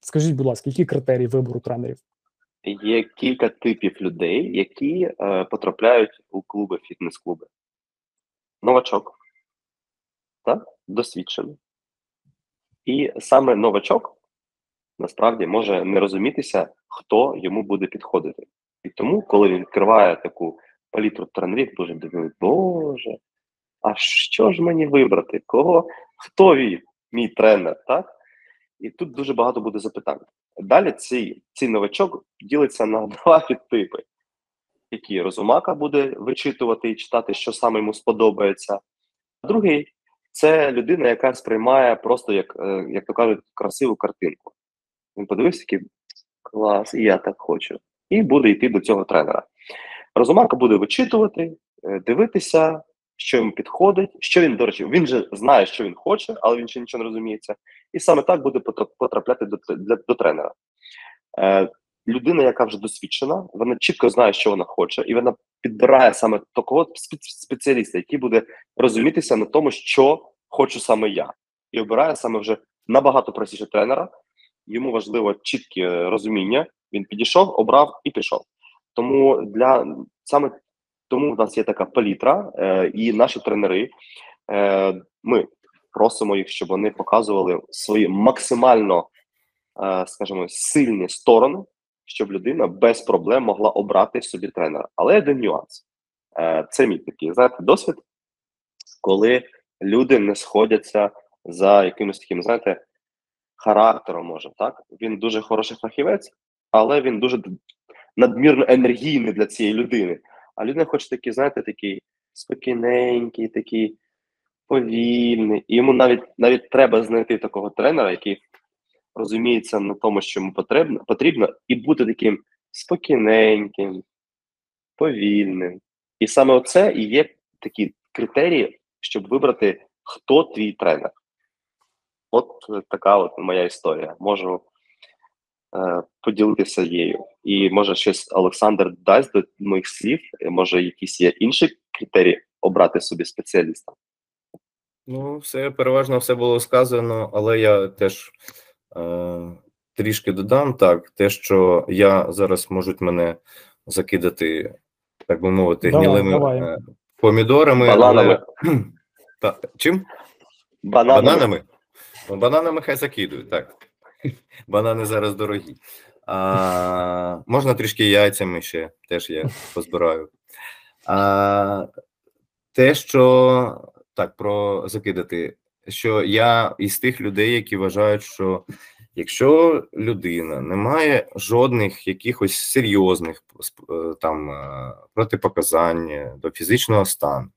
Скажіть, будь ласка, які критерії вибору тренерів? Є кілька типів людей, які е, потрапляють у клуби, фітнес-клуби. Новачок, так? досвідчений. І саме новачок насправді може не розумітися, хто йому буде підходити. І тому, коли він відкриває таку палітру тренерів, дуже думає, Боже, а що ж мені вибрати? Кого? Хто він, мій тренер? так? І тут дуже багато буде запитань. Далі цей, цей новачок ділиться на два підтипи, які розумака буде вичитувати і читати, що саме йому сподобається. А другий це людина, яка сприймає просто як, е, як то кажуть, красиву картинку. Він подивився такий клас, і я так хочу. І буде йти до цього тренера. Розумака буде вичитувати, е, дивитися, що йому підходить, що він, до речі, він же знає, що він хоче, але він ще нічого не розуміється. І саме так буде потрапляти до, для, до тренера. Людина, яка вже досвідчена, вона чітко знає, що вона хоче, і вона підбирає саме такого спеціаліста, який буде розумітися на тому, що хочу саме я, і обирає саме вже набагато простіше тренера. Йому важливо чітке розуміння. Він підійшов, обрав і пішов. Тому для саме тому в нас є така палітра, е, і наші тренери. Е, ми просимо їх, щоб вони показували свої максимально, е, скажімо, сильні сторони, щоб людина без проблем могла обрати собі тренера. Але один нюанс. Е, це мій такий, знаєте, досвід, коли люди не сходяться за якимось таким, знаєте, характером, може, так? Він дуже хороший фахівець, але він дуже надмірно енергійний для цієї людини. А людина хоче такий, знаєте, такий спокійненький, такий повільний. І йому навіть навіть треба знайти такого тренера, який розуміється на тому, що йому потрібно, потрібно, і бути таким спокійненьким, повільним. І саме оце і є такі критерії, щоб вибрати, хто твій тренер. От е, така от моя історія. Можу е, поділитися її. І може щось Олександр дасть до моїх слів, може, якісь є інші критерії обрати собі спеціаліста. Ну, все переважно все було сказано, але я теж е, трішки додам так, те, що я зараз можуть мене закидати, так би мовити, Давай, гнилими давай. е, помідорами. Бананами. Але, Та, чим? Бананами. Бананами? Ну, бананами хай закидують, так. Банани зараз дорогі. А, можна трішки яйцями ще, теж я позбираю. А, те, що так, про закидати, що я із тих людей, які вважають, що якщо людина не має жодних якихось серйозних е, там е, протипоказань до фізичного стану,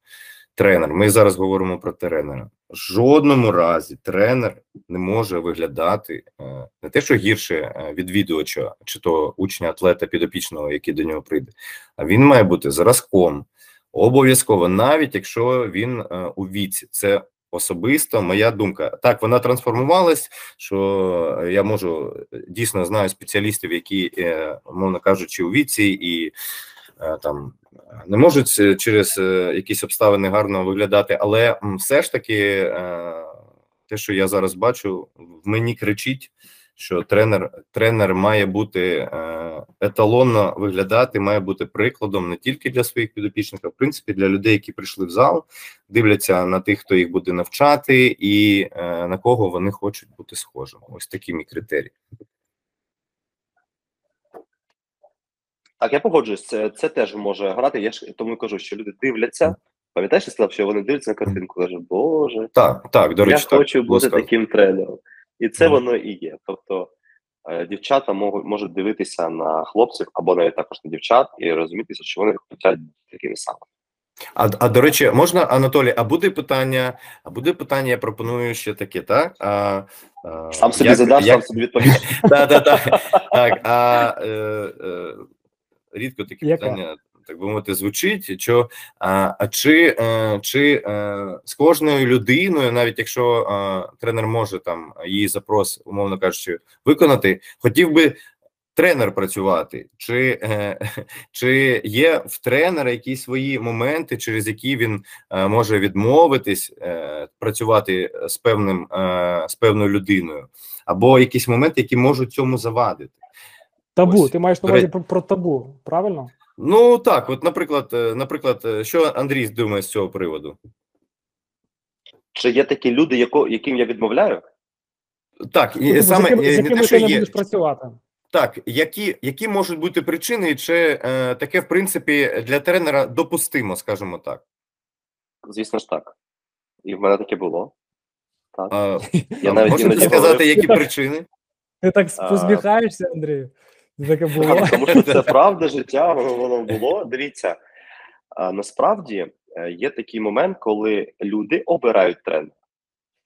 тренер, ми зараз говоримо про тренера. Жодному разі тренер не може виглядати е, не те, що гірше відвідувача, чи то учня атлета підопічного, який до нього прийде, а він має бути зразком. Обов'язково, навіть якщо він у віці, це особисто моя думка. Так, вона трансформувалась. Що я можу дійсно знаю спеціалістів, які, е, мовно кажучи, у віці і е, там не можуть е, через якісь обставини гарно виглядати, але все ж таки, те, що я зараз бачу, в мені кричить. Що тренер тренер має бути е, еталонно виглядати, має бути прикладом не тільки для своїх підопічних, а в принципі для людей, які прийшли в зал, дивляться на тих, хто їх буде навчати, і е, на кого вони хочуть бути схожими. Ось такі мій критерії. Так, я погоджуюсь, це, це теж може грати. Я ж тому кажу, що люди дивляться. Пам'ятаєш, я сказав, що вони дивляться на картинку, кажуть, Боже, Так, так, до я речі, так, хочу бути таким тренером. І це воно і є. Тобто е, дівчата можуть, можуть дивитися на хлопців або навіть також на дівчат і розумітися, що вони хочуть такими самими. А, а до речі, можна, Анатолій, а буде питання, а буде питання, я пропоную ще таке, так? А, а, Сам собі як- задаш, як- сам собі відповіш. Так, так, так. А е, е, рідко таке питання, так би мовити, звучить. Що, а, а чи, е, чи е, з кожною людиною, навіть якщо е, тренер може там її запрос, умовно кажучи, виконати, хотів би тренер працювати, чи, е, чи є в тренера якісь свої моменти, через які він е, може відмовитись е, працювати з певним е, з певною людиною, або якісь моменти, які можуть цьому завадити. Табу, Ось. ти маєш на увазі про, про табу, правильно? Ну так, от, наприклад, е, наприклад, е, що Андрій думає з цього приводу? Чи є такі люди, яко, яким я відмовляю? Так, і саме з е, з не те, що ти не є, будеш працювати. так, які, які можуть бути причини, чи е, таке, в принципі, для тренера допустимо, скажімо так. Звісно ж так. І в мене таке було. Так. А, Я навіть можете іноді сказати, говорив. які причини? Ти так посміхаєшся, Андрію. Таке було. Тому що це правда життя, воно, воно було. Дивіться, насправді е, є такий момент, коли люди обирають тренера.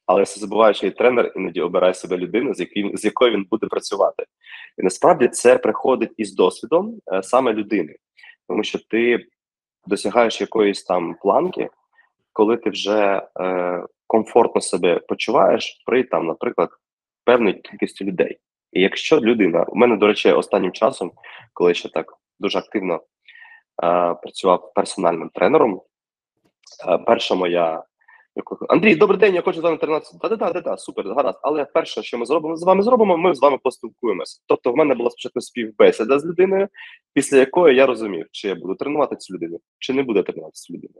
Але все забуває, що і тренер іноді обирає себе людину, з яким з якою він буде працювати. І насправді це приходить із досвідом е, саме людини, тому що ти досягаєш якоїсь там планки, коли ти вже е, комфортно себе почуваєш при там, наприклад, певної кількості людей. І якщо людина, у мене, до речі, останнім часом, коли ще так дуже активно е, працював персональним тренером, е, перша моя Андрій, добрий день, я хочу з вами тренуватися. Та да, да, да, супер, гаразд. Але перше, що ми зробимо з вами зробимо, ми з вами поспілкуємося. Тобто, в мене була спочатку співбесіда з людиною, після якої я розумів, чи я буду тренувати цю людину, чи не буду тренувати цю людину.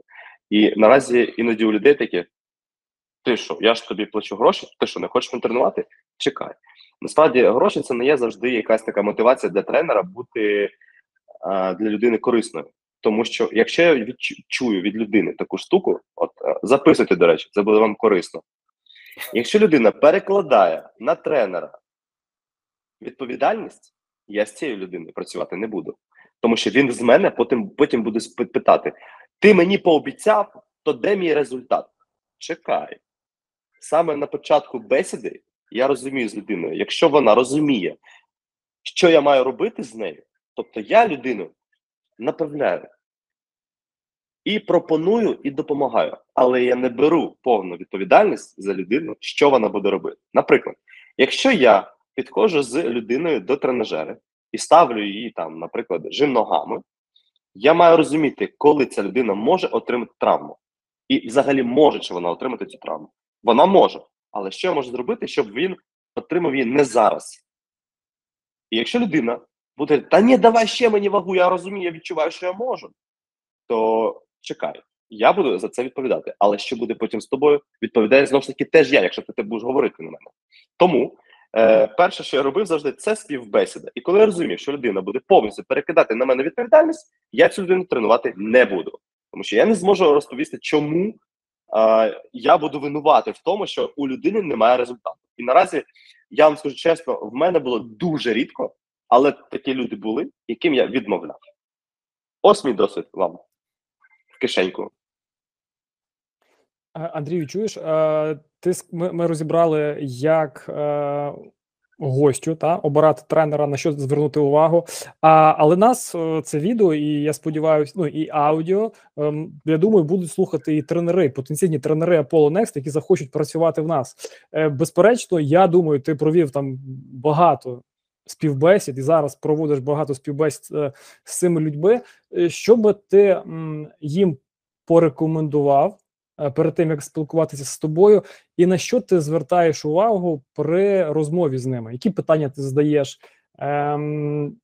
І наразі іноді у людей таке: ти що, я ж тобі плачу гроші, ти що, не хочеш мене тренувати? Чекай. Насправді, гроші це не є завжди якась така мотивація для тренера бути а, для людини корисною. Тому що якщо я відчу- чую від людини таку штуку, от е, записуйте, до речі, це буде вам корисно. Якщо людина перекладає на тренера відповідальність, я з цією людиною працювати не буду. Тому що він з мене потім, потім буде питати: ти мені пообіцяв, то де мій результат? Чекай. Саме на початку бесіди я розумію з людиною, якщо вона розуміє, що я маю робити з нею, тобто я людину напевняю і пропоную, і допомагаю, але я не беру повну відповідальність за людину, що вона буде робити. Наприклад, якщо я підходжу з людиною до тренажери і ставлю її там, наприклад, жим ногами, я маю розуміти, коли ця людина може отримати травму, і взагалі може чи вона отримати цю травму. Вона може, але що я можу зробити, щоб він отримав її не зараз? І якщо людина буде, та ні, давай ще мені вагу, я розумію, я відчуваю, що я можу, то чекай. Я буду за це відповідати. Але що буде потім з тобою, відповідає знову ж таки теж я, якщо ти, ти будеш говорити на мене. Тому е, перше, що я робив завжди, це співбесіда. І коли я розумів, що людина буде повністю перекидати на мене відповідальність, я цю людину тренувати не буду. Тому що я не зможу розповісти, чому я буду винувати в тому, що у людини немає результату. І наразі я вам скажу чесно, в мене було дуже рідко, але такі люди були, яким я відмовляв. Ось мій досвід вам в кишеньку. Андрію, чуєш, ти ми, ми розібрали, як е, гостю та обирати тренера, на що звернути увагу. А, Але нас це відео, і я сподіваюся, ну і аудіо. Ем, я думаю, будуть слухати і тренери, потенційні тренери Apollo Next, які захочуть працювати в нас. Безперечно, я думаю, ти провів там багато. Співбесід і зараз проводиш багато співбесід з цими людьми. Що би ти м, їм порекомендував Е, перед тим як спілкуватися з тобою, і на що ти звертаєш увагу при розмові з ними? Які питання ти задаєш? Ем,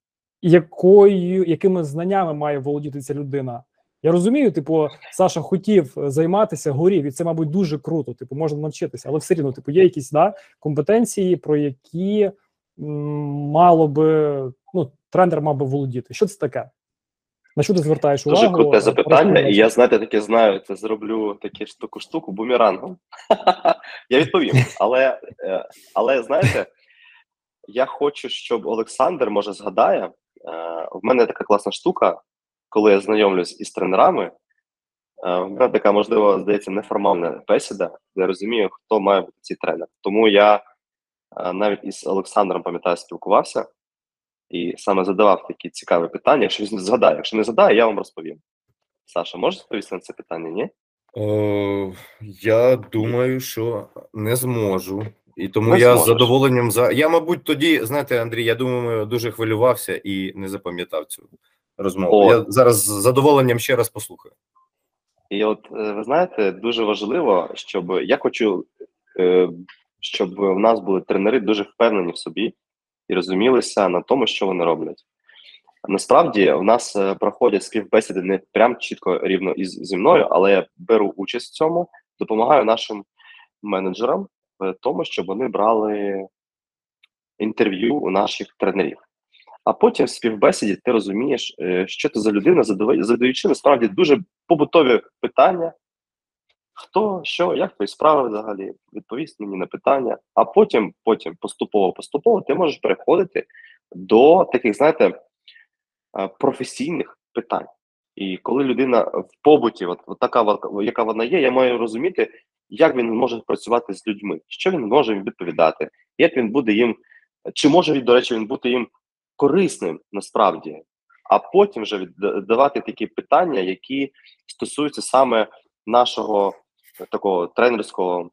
якою, якими знаннями має володіти ця людина? Я розумію, типу, Саша хотів займатися, горів, і це, мабуть, дуже круто. Типу, можна навчитися, але все рівно, типу, є якісь да, компетенції, про які м, мало би ну, тренер мав би володіти. Що це таке? На що ти звертаєш увагу? Дуже круте запитання, і я знаєте, таке знаю, це зроблю таку штуку штуку бумерангом. я відповім. Але е, але знаєте, я хочу, щоб Олександр може згадає. Е, в мене така класна штука, коли я знайомлюсь із тренерами. Е, в мене така, можливо, здається, неформальна бесіда, де я розумію, хто має бути цей тренер. Тому я навіть із Олександром пам'ятаю, спілкувався і саме задавав такі цікаві питання. Якщо він згадає, якщо не згадає, я вам розповім. Саша, можеш відповісти на це питання? Ні? О, я думаю, що не зможу. І тому не я з задоволенням за. Я, мабуть, тоді, знаєте, Андрій, я думаю, дуже хвилювався і не запам'ятав цю розмову. О. Я зараз з задоволенням ще раз послухаю. І от е, ви знаєте, дуже важливо, щоб я хочу, е, щоб в нас були тренери дуже впевнені в собі, і розумілися на тому, що вони роблять. Насправді в нас е, проходять співбесіди не прям чітко рівно із зі мною, але я беру участь в цьому, допомагаю нашим менеджерам в тому, щоб вони брали інтерв'ю у наших тренерів. А потім в співбесіді ти розумієш, е, що ти за людина, задаючи насправді дуже побутові питання, хто, що, як твої справи взагалі, відповість мені на питання, а потім, потім поступово-поступово ти можеш переходити до таких, знаєте, професійних питань. І коли людина в побуті, от, от така, яка вона є, я маю розуміти, як він може працювати з людьми, що він може їм відповідати, як він буде їм, чи може до речі, він бути їм корисним насправді, а потім вже віддавати такі питання, які стосуються саме нашого такого тренерського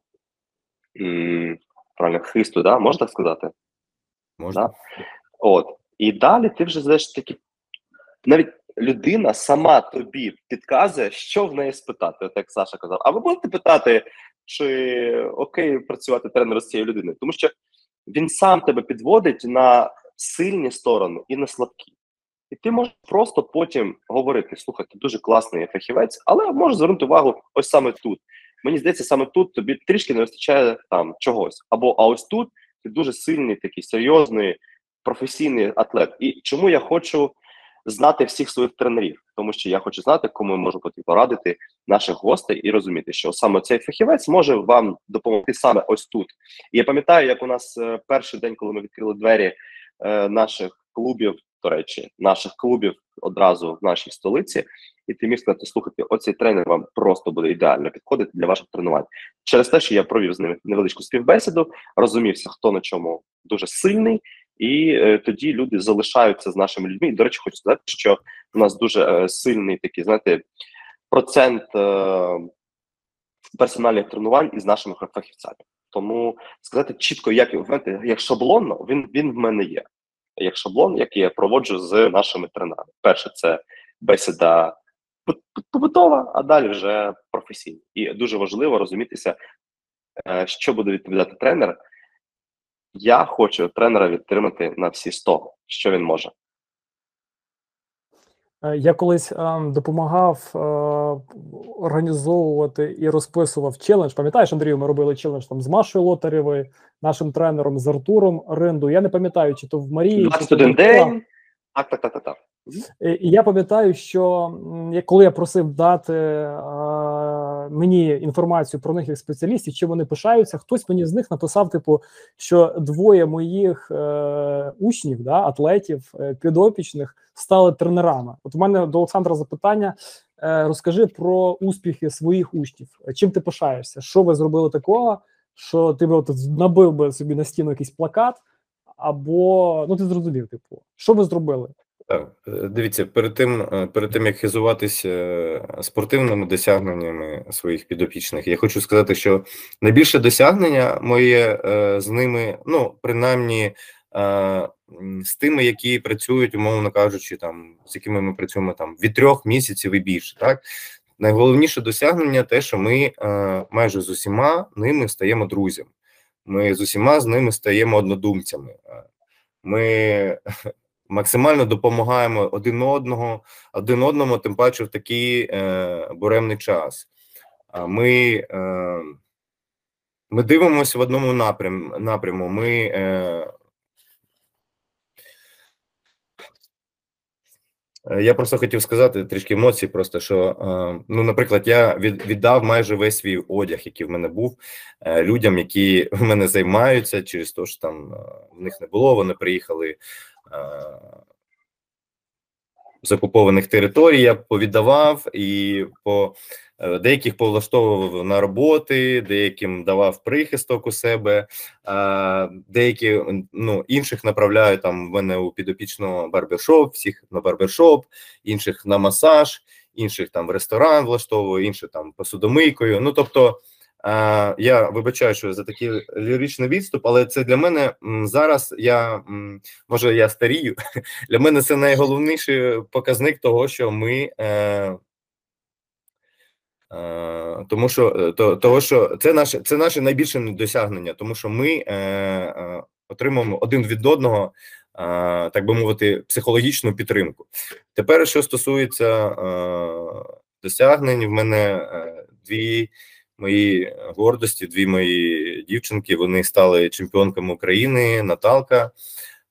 правильно, хисту, да? можна так сказати? Можна. Да? От. І далі ти вже знаєш такі. Навіть людина сама тобі підказує, що в неї спитати, от як Саша казав. А ви будете питати, чи окей працювати тренером з цією людиною? Тому що він сам тебе підводить на сильні сторони і на слабкі. І ти можеш просто потім говорити: слухай, ти дуже класний фахівець, але можеш звернути увагу ось саме тут. Мені здається, саме тут тобі трішки не вистачає там чогось. Або а ось тут ти дуже сильний, такий серйозний, професійний атлет. І чому я хочу знати всіх своїх тренерів, тому що я хочу знати, кому я можу порадити наших гостей і розуміти, що саме цей фахівець може вам допомогти саме ось тут. І я пам'ятаю, як у нас е, перший день, коли ми відкрили двері е, наших клубів, до речі, наших клубів одразу в нашій столиці і ти міг сказати, слухайте, оцей тренер вам просто буде ідеально підходити для ваших тренувань. Через те, що я провів з ними невеличку співбесіду, розумівся, хто на чому дуже сильний, і е, тоді люди залишаються з нашими людьми. І, До речі, хочу сказати, що у нас дуже е, сильний такий, знаєте, процент е, персональних тренувань із нашими фахівцями. Тому сказати чітко, як знаєте, як шаблонно, він він в мене є. Як шаблон, який я проводжу з нашими тренерами. Перше, це бесіда побутова, а далі вже професійна. І дуже важливо розумітися, е, що буде відповідати тренер. Я хочу тренера відтримати на всі 100, що він може. Е, я колись е, допомагав е, організовувати і розписував челендж. Пам'ятаєш, Андрію, ми робили челендж там з Машою Лотарєвою, нашим тренером з Артуром Ринду. Я не пам'ятаю, чи то в Марії 21 день. Так, так, так, так, так. І я пам'ятаю, що коли я просив дати а, мені інформацію про них як спеціалістів, чи вони пишаються, хтось мені з них написав: типу, що двоє моїх е, учнів, да, атлетів, е, підопічних стали тренерами. От у мене до Олександра запитання: е, розкажи про успіхи своїх учнів. Чим ти пишаєшся? Що ви зробили такого? Що ти би от набив би собі на стіну якийсь плакат, або ну ти зрозумів, типу, що ви зробили? Так, е, дивіться, перед тим, е, перед тим як хизуватися е, спортивними досягненнями своїх підопічних, я хочу сказати, що найбільше досягнення моє з ними, ну принаймні з тими, які працюють, умовно кажучи, там з якими ми працюємо там від трьох місяців і більше. Так найголовніше досягнення те, що ми майже з усіма ними стаємо друзями. Ми з усіма з ними стаємо однодумцями. Ми максимально допомагаємо один одного, один одному, тим паче в такий е, буремний час. Ми е, ми дивимося в одному напрям, напряму. Ми е, Я просто хотів сказати трішки емоцій, просто що, ну, наприклад, я від, віддав майже весь свій одяг, який в мене був, людям, які в мене займаються, через те, що там в них не було. Вони приїхали з окупованих територій, я повіддавав і по е, деяких повлаштовував на роботи, деяким давав прихисток у себе, деякі ну інших направляю там в мене у підопічного барбершоп, всіх на барбершоп, інших на масаж, інших там в ресторан влаштовую, інших там посудомийкою. Ну тобто. Я вибачаю, що за такий ліричний відступ, але це для мене зараз. Я може я старію. Для мене це найголовніший показник того, що ми. Е, е, тому що е, то, того, що це наше це наше найбільше досягнення, тому що ми е, е, отримуємо один від одного, е, так би мовити, психологічну підтримку. Тепер, що стосується е, досягнень, в мене е, дві мої гордості, дві мої дівчинки. Вони стали чемпіонками України. Наталка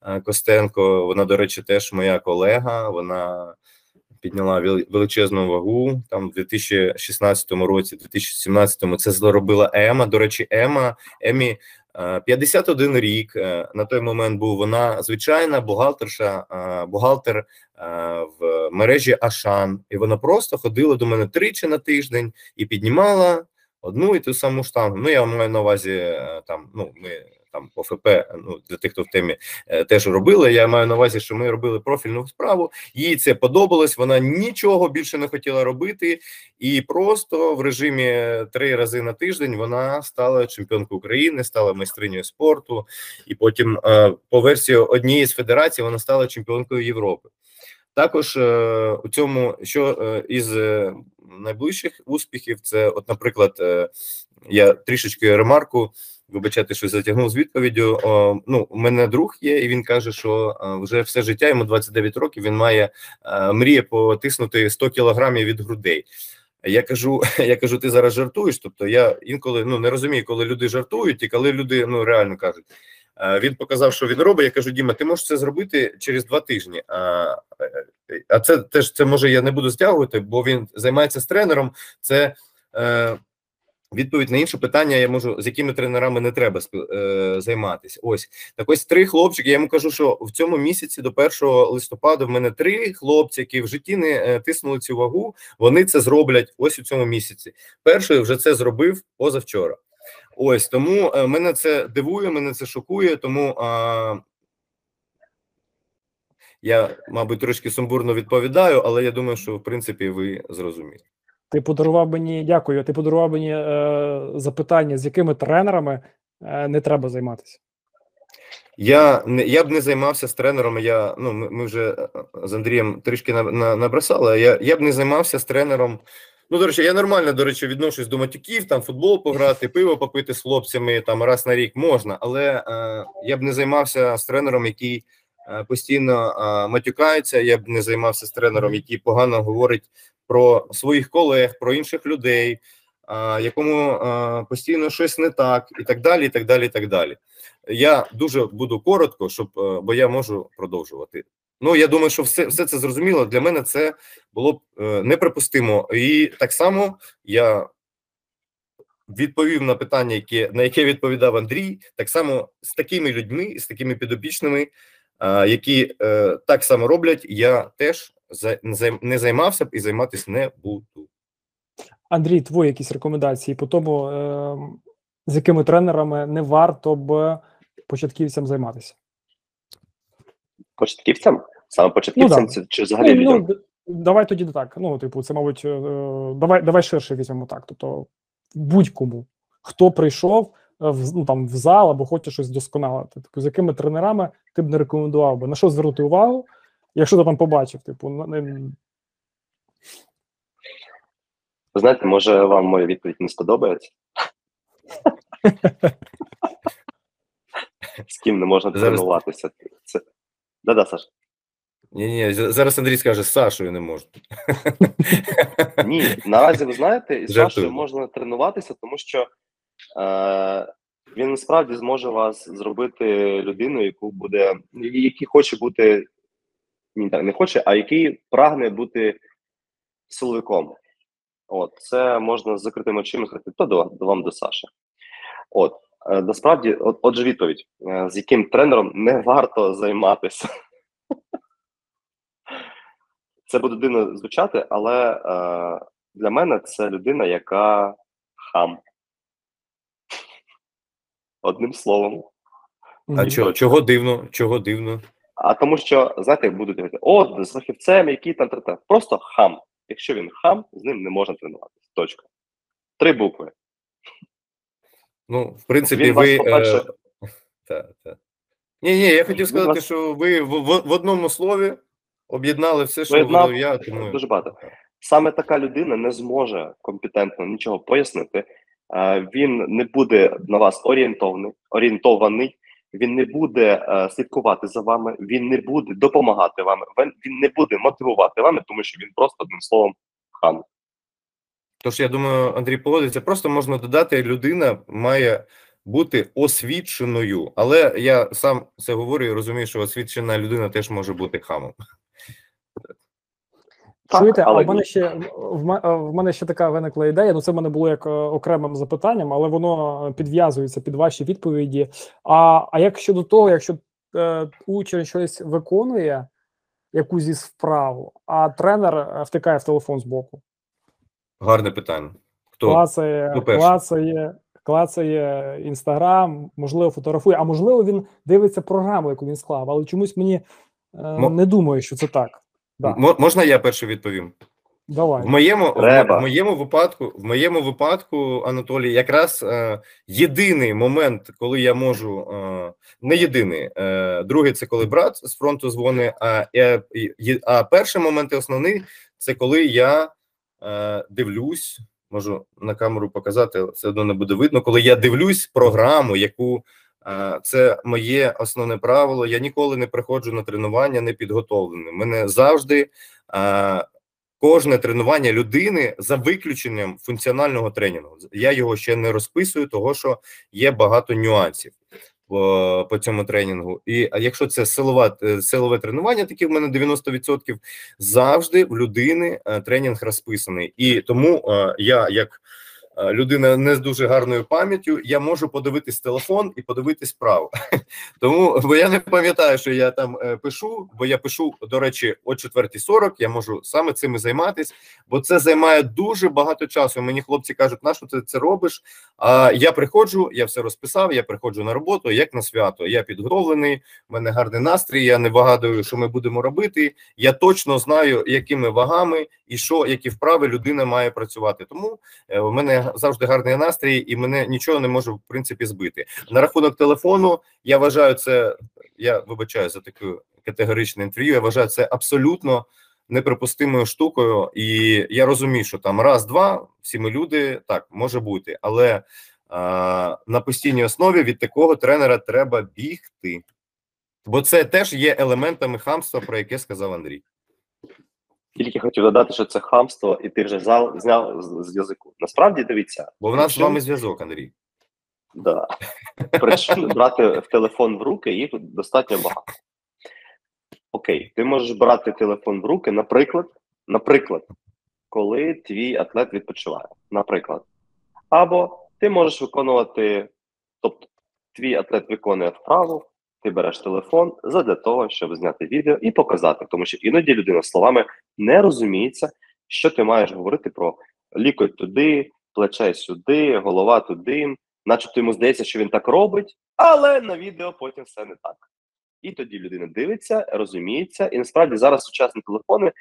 е, Костенко. Вона, до речі, теж моя колега. Вона підняла величезну вагу там в 2016 році, 2017 це зробила Ема. До речі, Ема Емі. 51 е, рік е, на той момент був вона звичайна бухгалтерша, бухгалтер в мережі Ашан, і вона просто ходила до мене тричі на тиждень і піднімала одну і ту саму штангу. Ну, я маю на увазі е, там, ну, ми там по ФП, ну для тих, хто в темі е, теж робили. Я маю на увазі, що ми робили профільну справу. Їй це подобалось. Вона нічого більше не хотіла робити, і просто в режимі три рази на тиждень вона стала чемпіонкою України, стала майстринею спорту, і потім е, по версії однієї з федерацій вона стала чемпіонкою Європи. Також у цьому, що із найближчих успіхів. Це, от, наприклад, е, я трішечки ремарку. Вибачайте, що затягнув з відповіддю. О, ну, у мене друг є, і він каже, що е, вже все життя йому 29 років. Він має е, мріє потиснути 100 кілограмів від грудей. Я кажу, я кажу, ти зараз жартуєш. Тобто я інколи ну не розумію, коли люди жартують, і коли люди ну реально кажуть. Він показав, що він робить. Я кажу, Діма, ти можеш це зробити через два тижні. А а це теж це може я не буду стягувати, бо він займається з тренером. Це е, відповідь на інше питання. Я можу з якими тренерами не треба е, займатися. Ось так ось три хлопчики. Я йому кажу, що в цьому місяці до 1 листопада в мене три хлопці, які в житті не е, тиснули цю вагу. Вони це зроблять ось у цьому місяці. Перший вже це зробив позавчора. Ось тому е, мене це дивує, мене це шокує. Тому а, я, мабуть, трошки сумбурно відповідаю, але я думаю, що в принципі ви зрозуміли. Ти подарував мені, дякую. Ти подарував мені е, запитання, з якими тренерами е, не треба займатися. Я не я б не займався з тренером. Я ну ми, ми вже е, з Андрієм трішки на, на, набросали. Я я б не займався з тренером. Ну, до речі, я нормально, до речі, відношусь до матюків, там футбол пограти, пиво попити з хлопцями там раз на рік можна, але е, я б не займався з тренером, який е, постійно е, матюкається. Я б не займався з тренером, який погано говорить про своїх колег, про інших людей, е, якому е, постійно щось не так, і так далі. і так далі, і так далі. Я дуже буду коротко, щоб е, бо я можу продовжувати. Ну я думаю, що все все це зрозуміло. Для мене це було б е, неприпустимо, і так само я відповів на питання, яке на яке відповідав Андрій, так само з такими людьми, з такими підопічними, е, які е, так само роблять, я теж не займався б і займатися не буду. Андрій, твої якісь рекомендації по тому, е, з якими тренерами не варто б початківцям займатися? Початківцям? Саме початківцям ну, чи взагалі ну, людям? Ну, давай тоді так. Ну, типу, це, мабуть, е, давай давай ширше візьмемо так. Тобто, будь-кому, хто прийшов е, в ну, там в зал або хоче щось досконалити. Типу, з якими тренерами ти б не рекомендував би на що звернути увагу, якщо ти там побачив, типу, не... знаєте, може вам моя відповідь не сподобається? З ким не можна тренуватися? Це Да-да, Саш. Ні, ні, зараз Андрій скаже, з Сашою не можна. Ні, наразі ви знаєте, із Сашою можна тренуватися, тому що е, він насправді зможе вас зробити людиною, яку буде, який хоче бути, ні, так, не хоче, а який прагне бути силовиком. От, це можна з закритими очима сказати, то до, до вам до Саші. От. Е, насправді, отже, відповідь, е, з яким тренером не варто займатися. Це буде дивно звучати, але е, для мене це людина, яка хам. Одним словом. А чого чого дивно? Чого дивно? А тому що, знаєте, як будуть говорити, о, з фахівцем, який там та Просто хам. Якщо він хам, з ним не можна тренуватися. Точка. Три букви. Ну, в принципі, Він ви. Е... Так, так. Ні, ні, я хотів сказати, вас... що ви в, в, в одному слові об'єднали все, що говорив я. Тому... Дуже багато. Саме така людина не зможе компетентно нічого пояснити. Е, він не буде на вас орієнтований, орієнтований, він не буде е, слідкувати за вами, він не буде допомагати вам, він не буде мотивувати вами, тому що він просто одним словом хам. Тож я думаю, Андрій погодиться, просто можна додати, людина має бути освіченою, але я сам це говорю і розумію, що освічена людина теж може бути хамом. Чуєте, а в мене ще в мене ще така виникла ідея. Ну, це в мене було як е, окремим запитанням, але воно підв'язується під ваші відповіді. А а як щодо того, якщо е, учень щось виконує, якусь зі справу, а тренер е, втикає в телефон з боку? Гарне питання. Хто клацає, Хто клацає, клацає інстаграм, можливо, фотографує, а можливо, він дивиться програму, яку він склав, але чомусь мені е, не думаю, що це так. Да. Можна я перше відповім? Давай. В моєму в, в моєму випадку, в моєму випадку, Анатолій, якраз е, єдиний момент, коли я можу, е, не єдиний, е, другий це коли брат з фронту дзвонить, а, а, а перший момент і основний це коли я дивлюсь, можу на камеру показати, все одно не буде видно. Коли я дивлюсь програму, яку е, це моє основне правило. Я ніколи не приходжу на тренування непідготовленим. Мене завжди е, кожне тренування людини за виключенням функціонального тренінгу. Я його ще не розписую, того що є багато нюансів по, цьому тренінгу. І якщо це силова, е, силове тренування, таке в мене 90%, завжди в людини е, тренінг розписаний. І тому е, я як людина не з дуже гарною пам'яттю, я можу подивитись телефон і подивитись право. Тому бо я не пам'ятаю, що я там е, пишу, бо я пишу, до речі, о 4.40, Я можу саме цим займатися, бо це займає дуже багато часу. Мені хлопці кажуть, на що ти це робиш? А я приходжу, я все розписав. Я приходжу на роботу, як на свято. Я підготовлений, в мене гарний настрій. Я не вигадую, що ми будемо робити. Я точно знаю, якими вагами і що, які вправи людина має працювати. Тому е, в мене завжди гарний настрій, і мене нічого не може в принципі збити. На рахунок телефону я вважаю це. Я вибачаю за таке категоричне інтерв'ю. Я вважаю це абсолютно неприпустимою штукою, і я розумію, що там раз-два всі ми люди так може бути, але а, на постійній основі від такого тренера треба бігти. Бо це теж є елементами хамства, про яке сказав Андрій. Тільки хотів додати, що це хамство, і ти вже зал, зняв з, язику. Насправді дивіться, Бо в нас з вами зв'язок, Андрій. Да. Причин брати в телефон в руки їх достатньо багато. Окей, ти можеш брати телефон в руки, наприклад, наприклад, коли твій атлет відпочиває. Наприклад. Або ти можеш виконувати, тобто твій атлет виконує вправу, ти береш телефон задля того, щоб зняти відео і показати, тому що іноді людина словами не розуміється, що ти маєш говорити про лікоть туди, плече сюди, голова туди, начебто йому здається, що він так робить, але на відео потім все не так. І тоді людина дивиться, розуміється, і насправді зараз сучасні телефони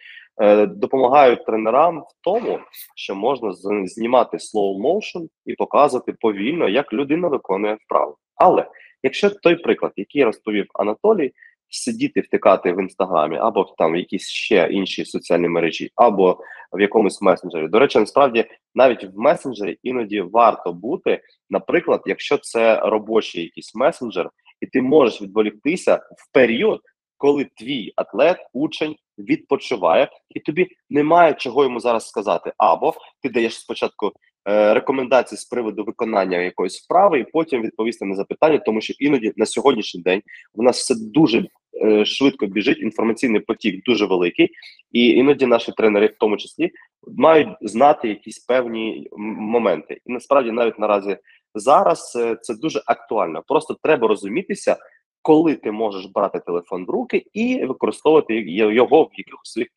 е, допомагають тренерам в тому, що можна знімати slow motion і показувати повільно, як людина виконує вправу. Але якщо той приклад, який розповів Анатолій, сидіти втикати в інстаграмі або там в якісь ще інші соціальні мережі, або в якомусь месенджері. До речі, насправді навіть в месенджері іноді варто бути, наприклад, якщо це робочий якийсь месенджер, і ти можеш відволіктися в період, коли твій атлет, учень відпочиває, і тобі немає чого йому зараз сказати. Або ти даєш спочатку е, рекомендації з приводу виконання якоїсь вправи, і потім відповісти на запитання, тому що іноді на сьогоднішній день у нас все дуже е, швидко біжить, інформаційний потік дуже великий, і іноді наші тренери, в тому числі, мають знати якісь певні моменти. І насправді навіть наразі зараз е, це дуже актуально. Просто треба розумітися, коли ти можеш брати телефон в руки і використовувати його в якихось своїх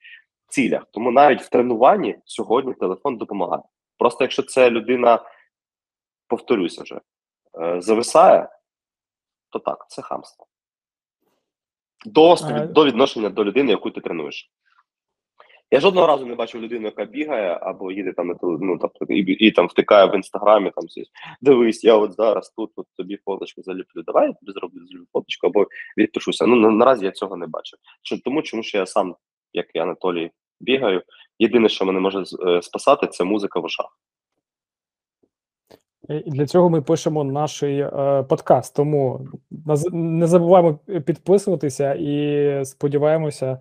цілях. Тому навіть в тренуванні сьогодні телефон допомагає. Просто якщо це людина, повторюся вже, е, зависає, то так, це хамство. До, А- до відношення до людини, яку ти тренуєш. Я жодного разу не бачив людину, яка бігає або їде там ну, тобто, і, і там втикає в інстаграмі. Там щось. дивись, я от зараз тут от тобі фоточку заліплю. Давай я тобі зроблю зроблю фоточку або відпишуся. Ну на, наразі я цього не бачив. Тому, чому що я сам, як і Анатолій, бігаю. Єдине, що мене може е, спасати, це музика в ушах. Для цього ми пишемо наш е, подкаст. Тому не забуваємо підписуватися і сподіваємося, е,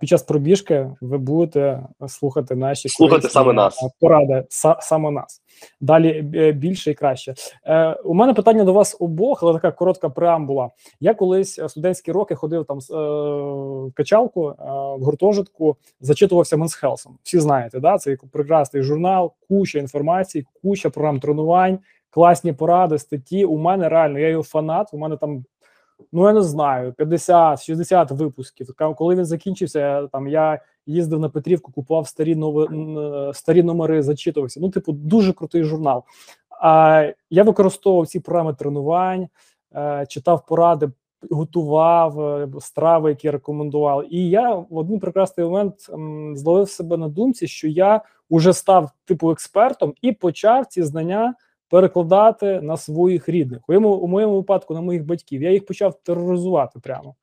під час пробіжки ви будете слухати наші Слухати саме нас. е, поради, са, саме нас. Далі е, більше і краще. Е, у мене питання до вас обох, але така коротка преамбула. Я колись е, студентські роки ходив там з, е, в качалку е, в гуртожитку, зачитувався Health. Всі знаєте, да? це прекрасний журнал, куча інформації, куча програм тренувань, класні поради, статті. У мене реально я його фанат. У мене там, ну я не знаю, 50-60 випусків. Коли він закінчився, там я їздив на Петрівку, купував старі нови, е, старі номери, зачитувався. Ну, типу, дуже крутий журнал. А я використовував ці програми тренувань, е, читав поради, готував е, страви, які рекомендували. І я в один прекрасний момент зловив себе на думці, що я уже став типу експертом і почав ці знання перекладати на своїх рідних. У моєму, у моєму випадку на моїх батьків. Я їх почав тероризувати прямо.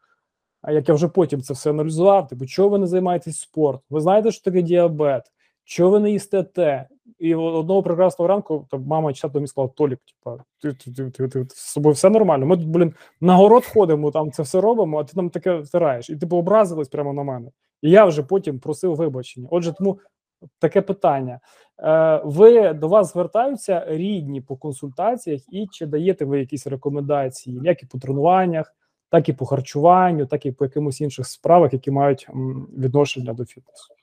А як я вже потім це все аналізував, типу, чого ви не займаєтесь спортом? Ви знаєте, що таке діабет? Чого ви не їсте те? І одного прекрасного ранку там мама чи тато мені сказала, Толік, типа, ти, ти, ти, ти, ти, з собою все нормально. Ми тут, блін, на город ходимо, там це все робимо, а ти нам таке втираєш. І типу образились прямо на мене. І я вже потім просив вибачення. Отже, тому таке питання. Е, ви до вас звертаються рідні по консультаціях, і чи даєте ви якісь рекомендації, як і по тренуваннях, так і по харчуванню, так і по якимось інших справах, які мають відношення до фітнесу?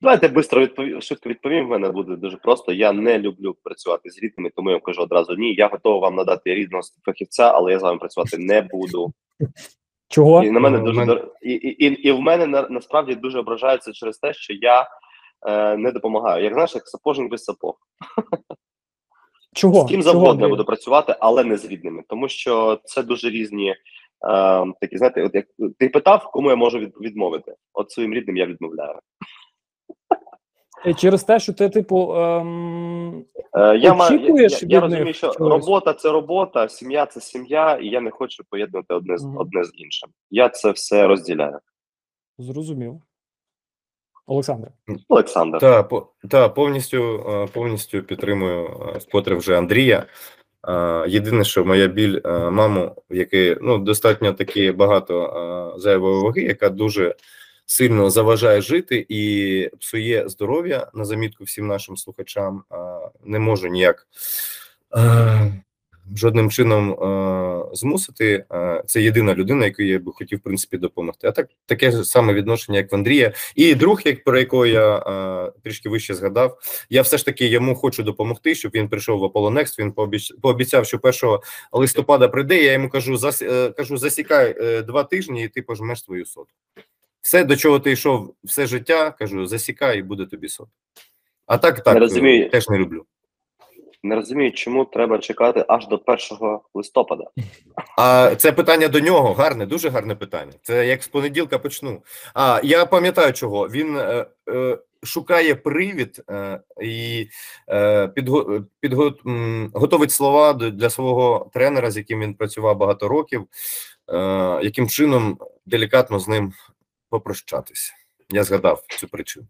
Давайте швидко відповім, відповім. В мене буде дуже просто. Я не люблю працювати з рідними, тому я кажу одразу ні. Я готовий вам надати рідного фахівця, але я з вами працювати не буду. Чого? І на мене Ну, дуже мене- і, і, і, і в мене на, насправді дуже ображаються через те, що я е, не допомагаю. Як знаєш, як сапожник без сапог. Чого? З ким завгодно я буду працювати, але не з рідними, тому що це дуже різні. Е, такі знаєте, от як ти питав, кому я можу від, відмовити? От своїм рідним я відмовляю. Е, Через те, що ти, типу, ем, Е, я, маю, я, я, я розумію, них що чогось? робота це робота, сім'я це сім'я, і я не хочу поєднувати одне з Мгм. одне з іншим. Я це все розділяю. зрозумів. Олександр. Олександр. Та, по, та повністю, е, повністю підтримую вкотре вже Андрія. Єдине, що моя біль маму, в якій ну достатньо таки багато зайвої ваги, яка дуже сильно заважає жити і псує здоров'я на замітку всім нашим слухачам. Не можу ніяк е, жодним чином е, змусити. Е, Це єдина людина, яку я би хотів в принципі допомогти. А так таке ж саме відношення, як в Андрія, і друг, як про якого я трішки вище згадав. Я все ж таки йому хочу допомогти, щоб він прийшов в Next. Він пообіцяв, що 1 листопада прийде. Я йому кажу: зас... кажу, засікай два тижні, і ти пожмеш свою сотку. Все, до чого ти йшов все життя, кажу, засікай, і буде тобі сотка. А так, так Не розумію. е, теж не люблю. Не розумію, чому треба чекати аж до 1 листопада. А це питання до нього гарне, дуже гарне питання. Це як з понеділка почну. А я пам'ятаю, чого він е, е, шукає привід е, і е, підго, підго, м, готовить слова для свого тренера, з яким він працював багато років, е, яким чином делікатно з ним попрощатися. Я згадав цю причину.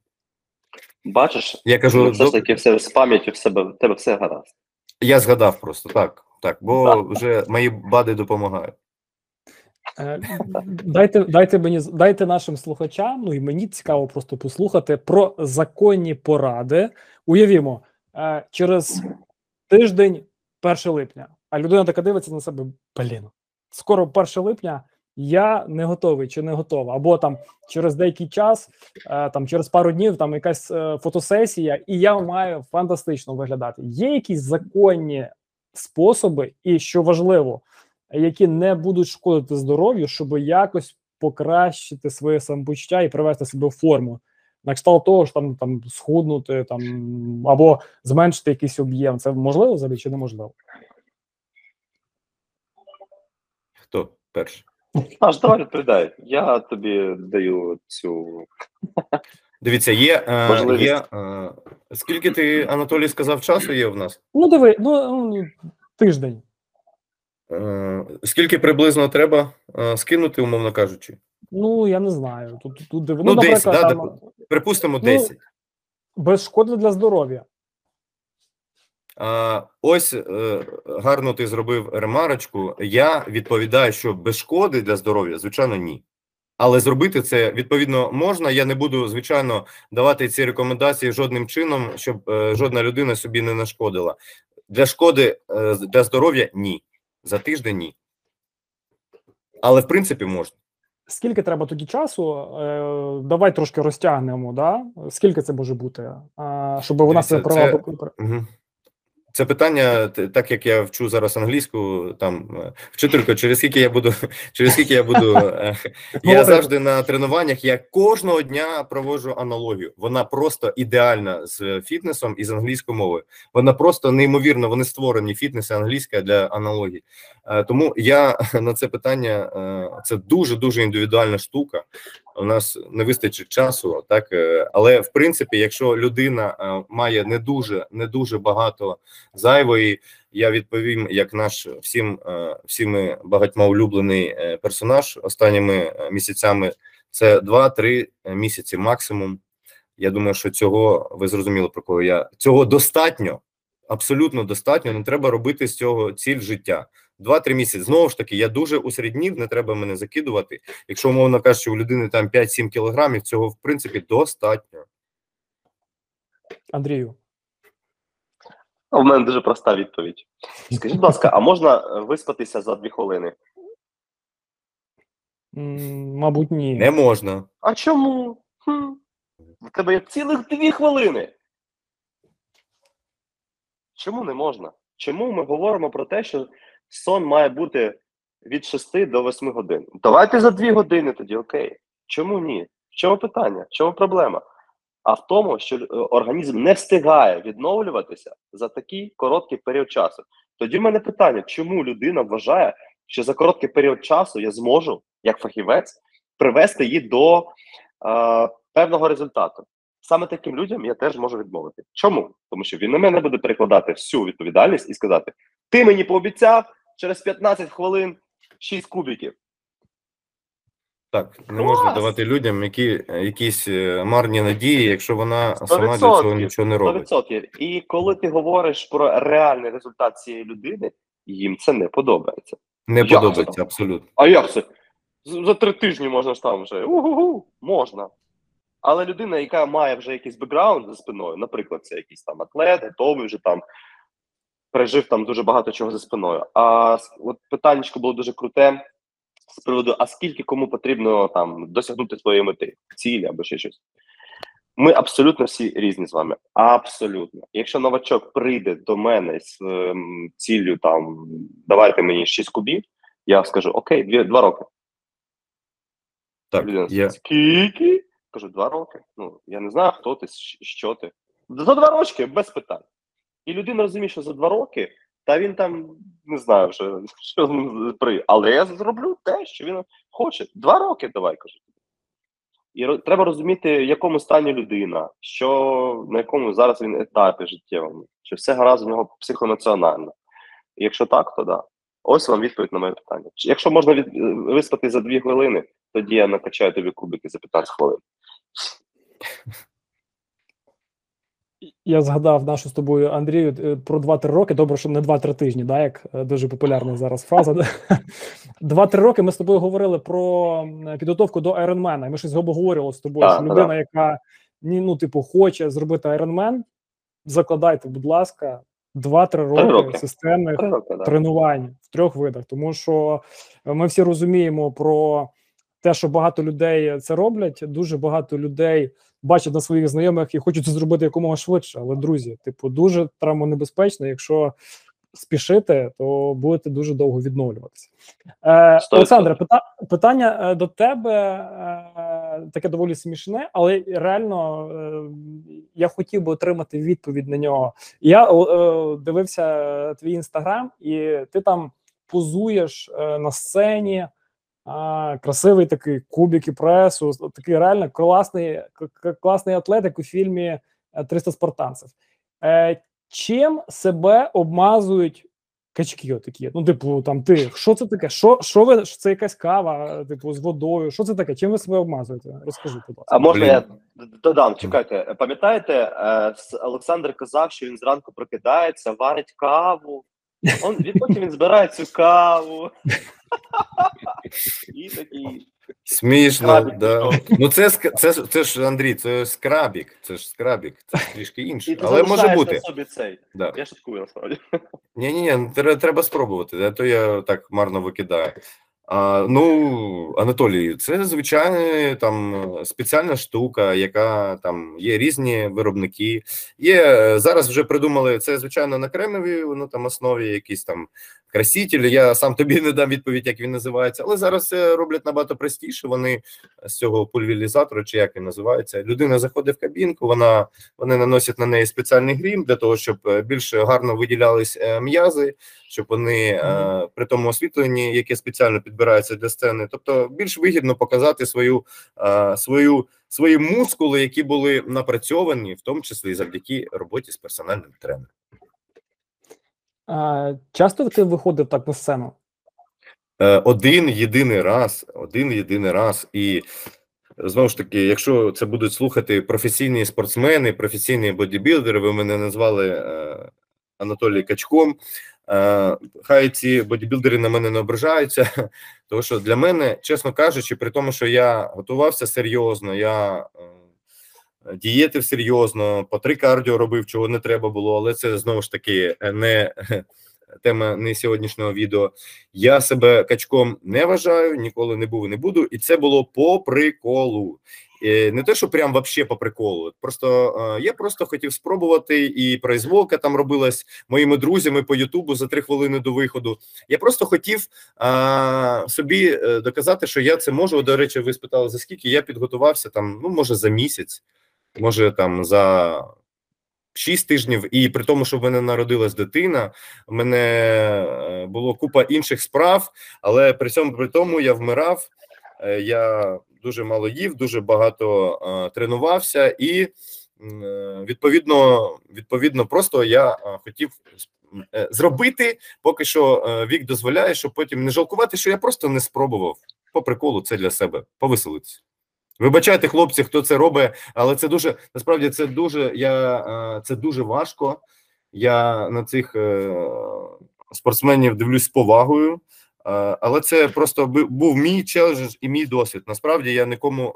Бачиш, Я кажу, ну, все ж таки все з пам'яті в себе в тебе все гаразд. я згадав просто так, так, бо Так. вже мої бади допомагають. Е, Дайте, дайте мені дайте нашим слухачам, ну і мені цікаво просто послухати про законні поради. Уявімо, е, через тиждень 1 липня, а людина така дивиться на себе: блін, скоро 1 липня. Я не готовий чи не готова, або там через деякий час, е, там через пару днів, там якась е, фотосесія, і я маю фантастично виглядати. Є якісь законні способи, і що важливо, які не будуть шкодити здоров'ю, щоб якось покращити своє самопочуття і привести себе в форму. На кшталт того ж там, там схуднути там або зменшити якийсь об'єм. Це можливо взагалі чи неможливо? Хто перший? Аж давай відповідай. Я тобі даю цю. Дивіться, є, е, Можливість. є е, скільки ти, Анатолій, сказав часу є в нас? Ну, диви, ну ну, тиждень. Е, скільки приблизно треба е, скинути, умовно кажучи? Ну я не знаю. Тут тут диви. Ну, Ну, десь, наприклад, да, там, Припустимо, Ну, 10. без шкоди для здоров'я. Ось е, гарно ти зробив ремарочку. Я відповідаю, що без шкоди для здоров'я, звичайно, ні. Але зробити це відповідно можна. Я не буду, звичайно, давати ці рекомендації жодним чином, щоб е, жодна людина собі не нашкодила. Для шкоди е, для здоров'я ні. За тиждень ні. Але в принципі можна. Скільки треба тоді часу? Давай трошки розтягнемо. Да? Скільки це може бути? Щоб вона себе провела. це- Угу. Це питання, так як я вчу зараз англійську, там е, вчителько, через скільки я буду, через скільки я буду. е, Я завжди на тренуваннях. Я кожного дня проводжу аналогію. Вона просто ідеальна з фітнесом і з англійською мовою. Вона просто неймовірно. Вони створені фітнес і англійська для аналогії. Е, Тому я на це питання е, це дуже дуже індивідуальна штука. У нас не вистачить часу, так е, але в принципі, якщо людина має не дуже не дуже багато зайвої, я відповім, як наш всім всіми багатьма улюблений персонаж останніми місяцями. Це 2-3 місяці максимум. Я думаю, що цього ви зрозуміли про кого я цього достатньо, абсолютно достатньо. Не треба робити з цього ціль життя. 2-3 місяці. Знову ж таки, я дуже усереднів, не треба мене закидувати. Якщо умовно кажучи, у людини там 5-7 кілограмів, цього в принципі достатньо. Андрію. У мене дуже проста відповідь. Скажіть, будь ласка, а можна е, виспатися за дві хвилини? М, Мабуть, ні. Не можна. А чому? Хм. В тебе є цілих дві хвилини. Чому не можна? Чому ми говоримо про те, що сон має бути від 6 до 8 годин? Давайте за 2 години тоді, окей. Чому ні? В чому питання? В чому проблема? А в тому, що е, організм не встигає відновлюватися за такий короткий період часу. Тоді в мене питання: чому людина вважає, що за короткий період часу я зможу, як фахівець, привести її до е, певного результату? Саме таким людям я теж можу відмовити. Чому? Тому що він на мене буде перекладати всю відповідальність і сказати: Ти мені пообіцяв через 15 хвилин 6 кубиків. Так, не Клас! можна давати людям які, якісь е, марні надії, якщо вона сама для цього нічого не робить. 100%. І коли ти говориш про реальний результат цієї людини, їм це не подобається. Не Як подобається це? абсолютно. А як це? За три тижні можна ж там вже. Можна. Але людина, яка має вже якийсь бекграунд за спиною, наприклад, це якийсь там атлет, готовий вже там пережив там дуже багато чого за спиною. А от питаннячко було дуже круте з приводу: а скільки кому потрібно там досягнути своєї мети, цілі або ще щось. Ми абсолютно всі різні з вами. Абсолютно. Якщо новачок прийде до мене з ем, ціллю там давайте мені 6 кубів, я скажу окей, дві, два роки. Так, Людина я, Скільки? Кажу, два роки. Ну, я не знаю, хто ти, що ти. За два роки без питань. І людина розуміє, що за два роки, та він там не знаю вже, що з ним. Але я зроблю те, що він хоче. Два роки давай кажу. І треба розуміти, в якому стані людина, що на якому зараз він етапі життєвому, чи все гаразд в нього психоемоціонально. І якщо так, то да. Ось вам відповідь на моє питання. Якщо можна від, е, виспати за дві хвилини, тоді я накачаю тобі кубики за 15 хвилин. Я згадав нашу з тобою Андрію е, про 2-3 роки. Добре, що не 2-3 тижні, да, як е, дуже популярна зараз фраза. 2-3 роки ми з тобою говорили про підготовку до Ironman, і Ми щось обговорювали з тобою, що людина, яка ну, типу, хоче зробити Ironman, закладайте, будь ласка, 2-3 роки, роки. системних роки, да. тренувань в трьох видах, тому що ми всі розуміємо про те, що багато людей це роблять. Дуже багато людей бачать на своїх знайомих і хочуть це зробити якомога швидше. Але друзі, типу, дуже травмонебезпечно. Якщо спішити, то будете дуже довго відновлюватися. Е, Олександре, пита- питання е, до тебе е, таке доволі смішне, але реально е, я хотів би отримати відповідь на нього. Я е, дивився твій інстаграм, і ти там позуєш е, на сцені. А, красивий такий кубик і пресу, такий реально класний, класний атлетик у фільмі е, «300 спартанців. Е, чим себе обмазують качки? Отакі? Ну, типу, там ти що це таке? Що, що ви що це якась кава, типу, з водою? Що це таке? Чим ви себе обмазуєте? Розкажи, будь ласка. А можна я додам? Чекайте, пам'ятаєте, е, Олександр казав, що він зранку прокидається, варить каву. Он, він потім він збирає цю каву. І такий. смішно, Скрабік да. Ну це, це, це ж Андрій, це скрабік, це ж скрабік, це ж трішки І інше. ти Але може залишаєш бути. на собі цей. Да. Я шуткую насправді. Ні, ні, ні, треба, треба спробувати, а то я так марно викидаю. А, ну, Анатолій, це звичайно там спеціальна штука, яка там є різні виробники. Є е, зараз вже придумали це, звичайно, на кремовій ну, там основі якісь там краситель. Я сам тобі не дам відповідь, як він називається, але зараз це роблять набагато простіше. Вони з цього пульверізатора, чи як він називається, людина заходить в кабінку, вона вони наносять на неї спеціальний грім для того, щоб е, більш гарно виділялись е, м'язи, щоб вони е, при тому освітленні, яке спеціально підбирається для сцени, тобто більш вигідно показати свою е, свою свої мускули, які були напрацьовані, в тому числі завдяки роботі з персональним тренером. А, часто ти виходив так на сцену? Е, один єдиний раз, один єдиний раз, і знову ж таки, якщо це будуть слухати професійні спортсмени, професійні бодібілдери, ви мене назвали е, Анатолій Качком. Е, хай ці бодібілдери на мене не ображаються, тому що для мене, чесно кажучи, при тому, що я готувався серйозно, я е, дієтив серйозно, по три кардіо робив, чого не треба було, але це знову ж таки не тема не сьогоднішнього відео. Я себе качком не вважаю, ніколи не був і не буду. І це було по приколу. Е, Не те, що прям вообще по приколу. Просто е, я просто хотів спробувати, і произволка там робилась моїми друзями по Ютубу за три хвилини до виходу. Я просто хотів а, собі е, доказати, що я це можу. До речі, ви спитали за скільки я підготувався там, ну може за місяць, може там за. Шість тижнів, і при тому, що в мене народилась дитина, в мене було купа інших справ, але при цьому при тому я вмирав. Я дуже мало їв, дуже багато е, тренувався, і е, відповідно, відповідно, просто я е, хотів е, зробити, поки що е, вік дозволяє, щоб потім не жалкувати, що я просто не спробував по приколу це для себе повеселитися. Вибачайте, хлопці, хто це робить, але це дуже насправді це дуже я е, це дуже важко. Я на цих е, спортсменів дивлюсь з повагою. Але це просто був мій челендж і мій досвід. Насправді я нікому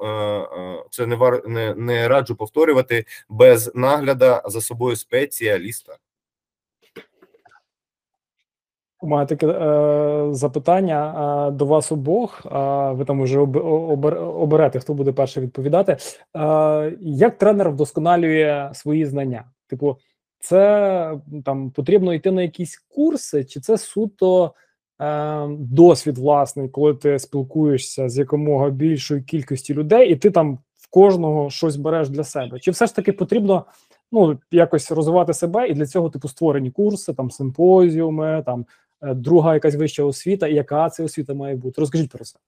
це не вар не, не раджу повторювати без нагляда за собою спеціаліста. У мене таке е, запитання е, до вас обох. Е, ви там вже об, обер, оберете, хто буде перший відповідати. Е, Як тренер вдосконалює свої знання? Типу, це там потрібно йти на якісь курси, чи це суто е, досвід власний, коли ти спілкуєшся з якомога більшою кількістю людей, і ти там в кожного щось береш для себе? Чи все ж таки потрібно ну якось розвивати себе, і для цього типу створені курси, там симпозіуми, там е, друга якась вища освіта, і яка це освіта має бути? Розкажіть про це.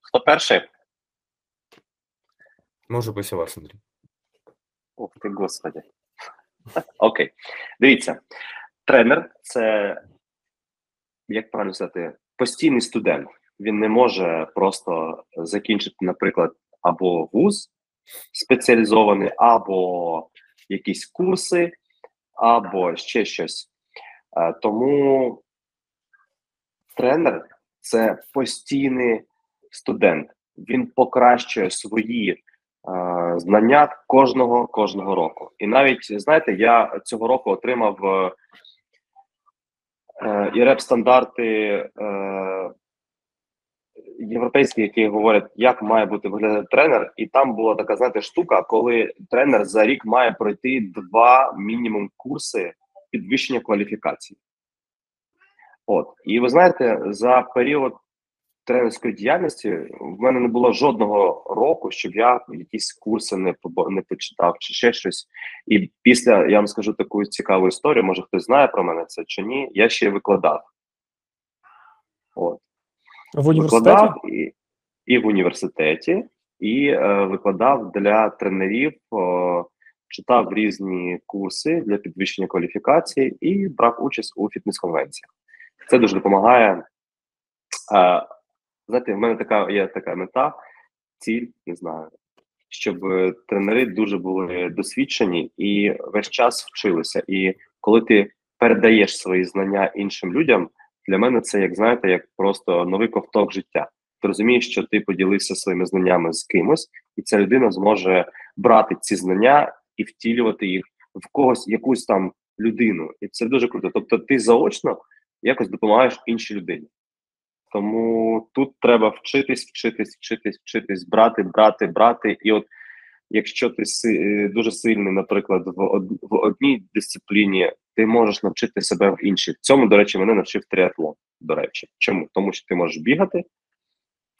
Хто перший? Може після вас, Андрій. Ох ти, господи. Окей. Дивіться, тренер це, як правильно сказати, постійний студент. Він не може просто закінчити, наприклад, або вуз спеціалізований, або якісь курси, або ще щось. Е, тому тренер це постійний студент. Він покращує свої знання кожного кожного року. І навіть знаєте, я цього року отримав е, і реп стандарти е, європейські, які говорять, як має бути виглядати тренер, і там була така знаєте, штука, коли тренер за рік має пройти два мінімум курси підвищення кваліфікації. От і ви знаєте, за період тренерської діяльності в мене не було жодного року, щоб я якісь курси не не почитав чи ще щось. І після я вам скажу таку цікаву історію. Може хтось знає про мене це чи ні. Я ще викладав. От в університеті? Викладав і, і в університеті, і е, викладав для тренерів. Е, Читав різні курси для підвищення кваліфікації і брав участь у фітнес-конвенціях. Це дуже допомагає е, знаєте, в мене така є така мета, ціль, не знаю, щоб е, тренери дуже були досвідчені і весь час вчилися. І коли ти передаєш свої знання іншим людям, для мене це як знаєте, як просто новий ковток життя. Ти розумієш, що ти поділився своїми знаннями з кимось, і ця людина зможе брати ці знання і втілювати їх в когось, якусь там людину. І це дуже круто. Тобто, ти заочно якось допомагаєш іншій людині. Тому тут треба вчитись, вчитись, вчитись, вчитись, брати, брати, брати. І от якщо ти си, дуже сильний, наприклад, в одній дисципліні, ти можеш навчити себе в іншій. В Цьому, до речі, мене навчив триатлон. До речі, чому? Тому що ти можеш бігати,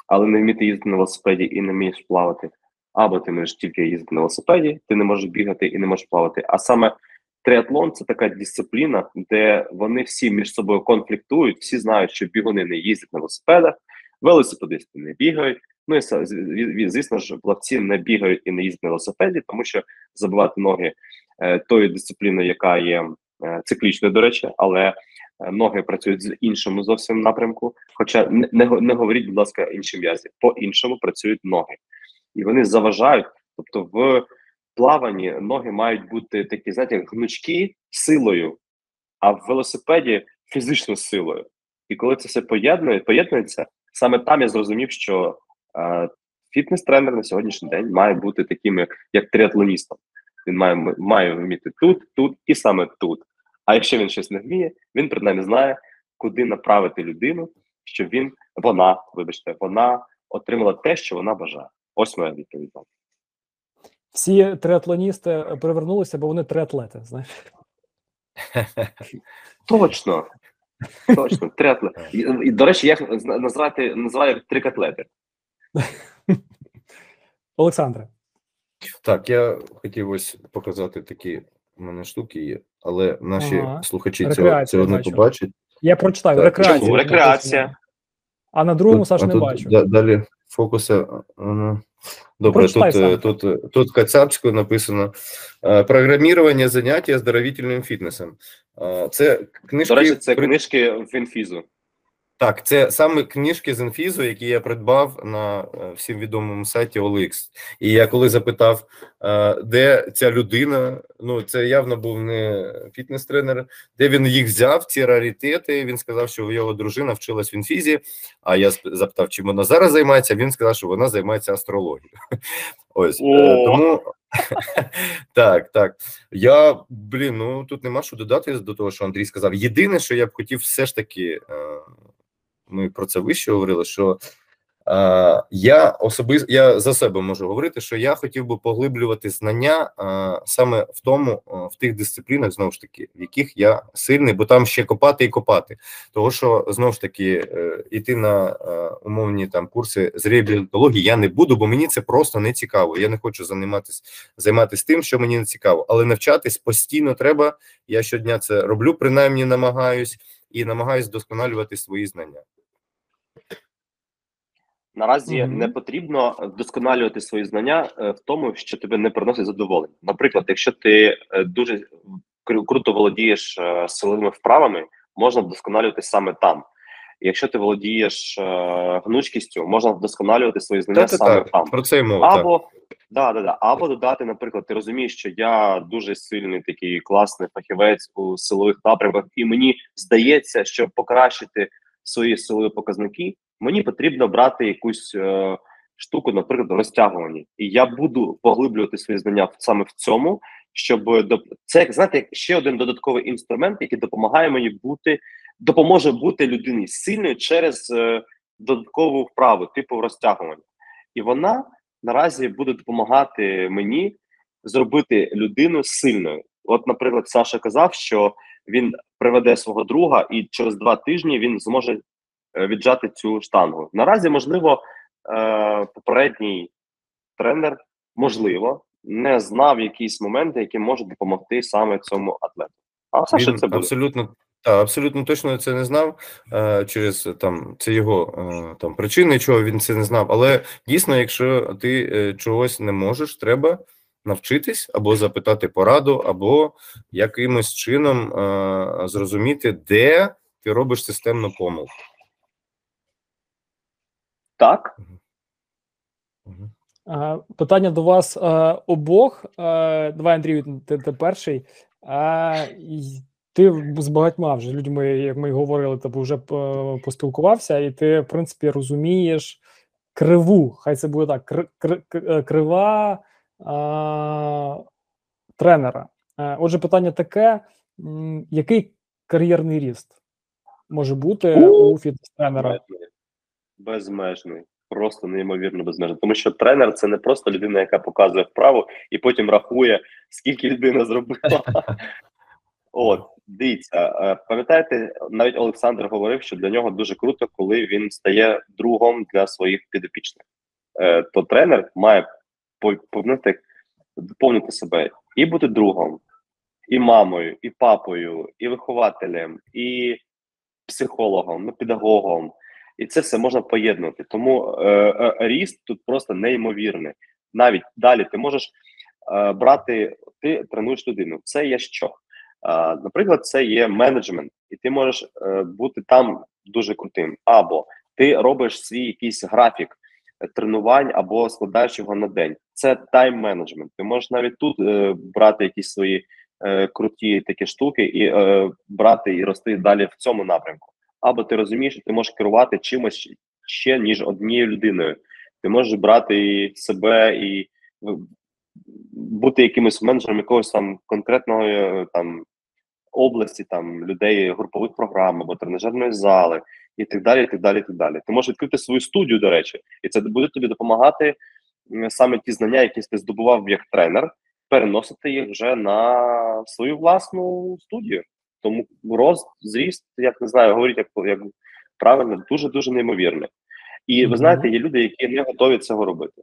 але не вміти їздити на велосипеді і не вмієш плавати. Або ти можеш тільки їздити на велосипеді, ти не можеш бігати і не можеш плавати. А саме Триатлон це така дисципліна, де вони всі між собою конфліктують, всі знають, що бігуни не їздять на велосипедах, велосипедисти не бігають. Ну і звісно ж, плавці не бігають і не їздять на велосипеді, тому що забивати ноги е, тою дисципліною, яка є е, циклічною, до речі, але е, ноги працюють з іншому зовсім напрямку. Хоча не, не, не говоріть, будь ласка, іншим м'язі, по іншому працюють ноги, і вони заважають, тобто в плаванні ноги мають бути такі, знаєте, гнучкі силою, а в велосипеді фізичною силою. І коли це все поєднує, поєднується, саме там я зрозумів, що е, фітнес-тренер на сьогоднішній день має бути таким, як, триатлоністом. Він має має вміти тут, тут і саме тут. А якщо він щось не вміє, він принаймні знає, куди направити людину, щоб він, вона, вибачте, вона отримала те, що вона бажає. Ось моя відповідь. Всі триатлоністи привернулися, бо вони триатлети, знаєш. Точно. Точно, триатлет. І, до речі, як назвати називаю трикатлети. Олександре. Так, я хотів ось показати такі у мене штуки є, але наші ага. слухачі цього, цього не побачать. Я прочитаю. Так. Рекреація. Рекреація. А на другому Саш не бачу. Далі фокуси. Добре, Прочитай тут, е, тут, тут, тут кацапською написано е, програмірування заняття здоровітельним фітнесом. Це книжки. До речі, це книжки в інфізу. Так, це саме книжки з інфізу, які я придбав на е, всім відомому сайті OLX. І я коли запитав, е, де ця людина, ну це явно був не фітнес-тренер, де він їх взяв, ці раритети. Він сказав, що його дружина вчилась в інфізі. А я запитав, чим вона зараз займається. Він сказав, що вона займається астрологією. Ось е, тому так, так. Я блін, ну тут нема що додати до того, що Андрій сказав. Єдине, що я б хотів, все ж таки ми про це вище говорили. Що е, я особисто я за себе можу говорити, що я хотів би поглиблювати знання е, саме в тому, е, в тих дисциплінах, знову ж таки, в яких я сильний, бо там ще копати і копати. Того що знову ж таки е, іти на е, умовні там курси з реабілітології я не буду, бо мені це просто не цікаво. Я не хочу займатися займатися тим, що мені не цікаво, але навчатись постійно треба. Я щодня це роблю, принаймні намагаюсь. І намагаюсь вдосконалювати свої знання. Наразі mm -hmm. не потрібно вдосконалювати свої знання е, в тому, що тебе не приносить задоволення. Наприклад, якщо ти е, дуже круто володієш е, силовими вправами, можна вдосконалювати саме там. Якщо ти володієш гнучкістю, можна вдосконалювати свої знання так, саме так, там. Про це й мова. Або да, да, да. Або додати, наприклад, ти розумієш, що я дуже сильний такий класний фахівець у силових напрямках, і мені здається, щоб покращити свої силові показники, мені потрібно брати якусь е, штуку, наприклад, розтягування. І я буду поглиблювати свої знання саме в цьому, щоб до це знаєте, ще один додатковий інструмент, який допомагає мені бути, допоможе бути людині сильною через е, додаткову вправу, типу розтягування. І вона наразі буде допомагати мені зробити людину сильною. От, наприклад, Саша казав, що він приведе свого друга, і через два тижні він зможе віджати цю штангу. Наразі, можливо, е, попередній тренер, можливо, не знав якісь моменти, які можуть допомогти саме цьому атлету. А Саша він це буде. абсолютно так, абсолютно точно це не знав е, через там це його е, там причини, чого він це не знав. Але дійсно, якщо ти е, чогось не можеш, треба навчитись або запитати пораду, або якимось чином зрозуміти, де ти робиш системну помилку. Так. Питання до вас обох. Давай, Андрію, ти, ти перший. Ти з багатьма вже людьми, як ми говорили, тобі вже поспілкувався, і ти, в принципі, розумієш криву. Хай це буде так: кр, кр, е, крива а, тренера. Е, отже, питання таке: який кар'єрний ріст може бути у фітнес-тренера? Безмежний. Просто неймовірно безмежно. Тому що тренер це не просто людина, яка показує вправу і потім рахує, скільки людина зробила. От, дивіться, е, пам'ятаєте, навіть Олександр говорив, що для нього дуже круто, коли він стає другом для своїх підопічних. Е, то тренер має повнити, доповнити себе і бути другом, і мамою, і папою, і вихователем, і психологом, ну, педагогом. І це все можна поєднувати. Тому е, е, ріст тут просто неймовірний. Навіть далі ти можеш е, брати, ти тренуєш людину. Це є що? Наприклад, це є менеджмент, і ти можеш е, бути там дуже крутим. Або ти робиш свій якийсь графік тренувань або складаєш його на день. Це тайм-менеджмент. Ти можеш навіть тут е, брати якісь свої е, круті такі штуки і брати і рости далі в цьому напрямку. Або ти розумієш, що ти можеш керувати чимось ще ніж однією людиною. Ти можеш брати і себе і бути якимось менеджером якогось там конкретної там області, там людей групових програм або тренажерної зали, і так далі. і так далі, і так далі. Ти можеш відкрити свою студію, до речі, і це буде тобі допомагати саме ті знання, які ти здобував як тренер, переносити їх вже на свою власну студію. Тому рост, зріст, як не знаю, говорить, як як правильно, дуже дуже неймовірний. І ви знаєте, є люди, які не готові цього робити.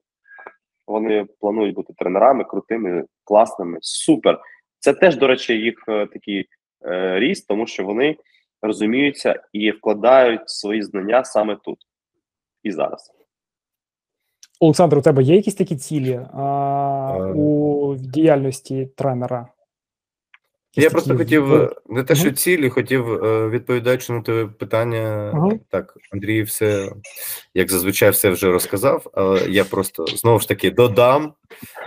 Вони планують бути тренерами, крутими, класними, супер. Це теж, до речі, їх е, такий е, ріст, тому що вони розуміються і вкладають свої знання саме тут і зараз. Олександр, у тебе є якісь такі цілі а, е. у діяльності тренера? Я просто хотів не те, що цілі, хотів е, відповідаючи на твоє питання. Ага. Так, Андрій, все як зазвичай, все вже розказав. Але я просто знову ж таки додам.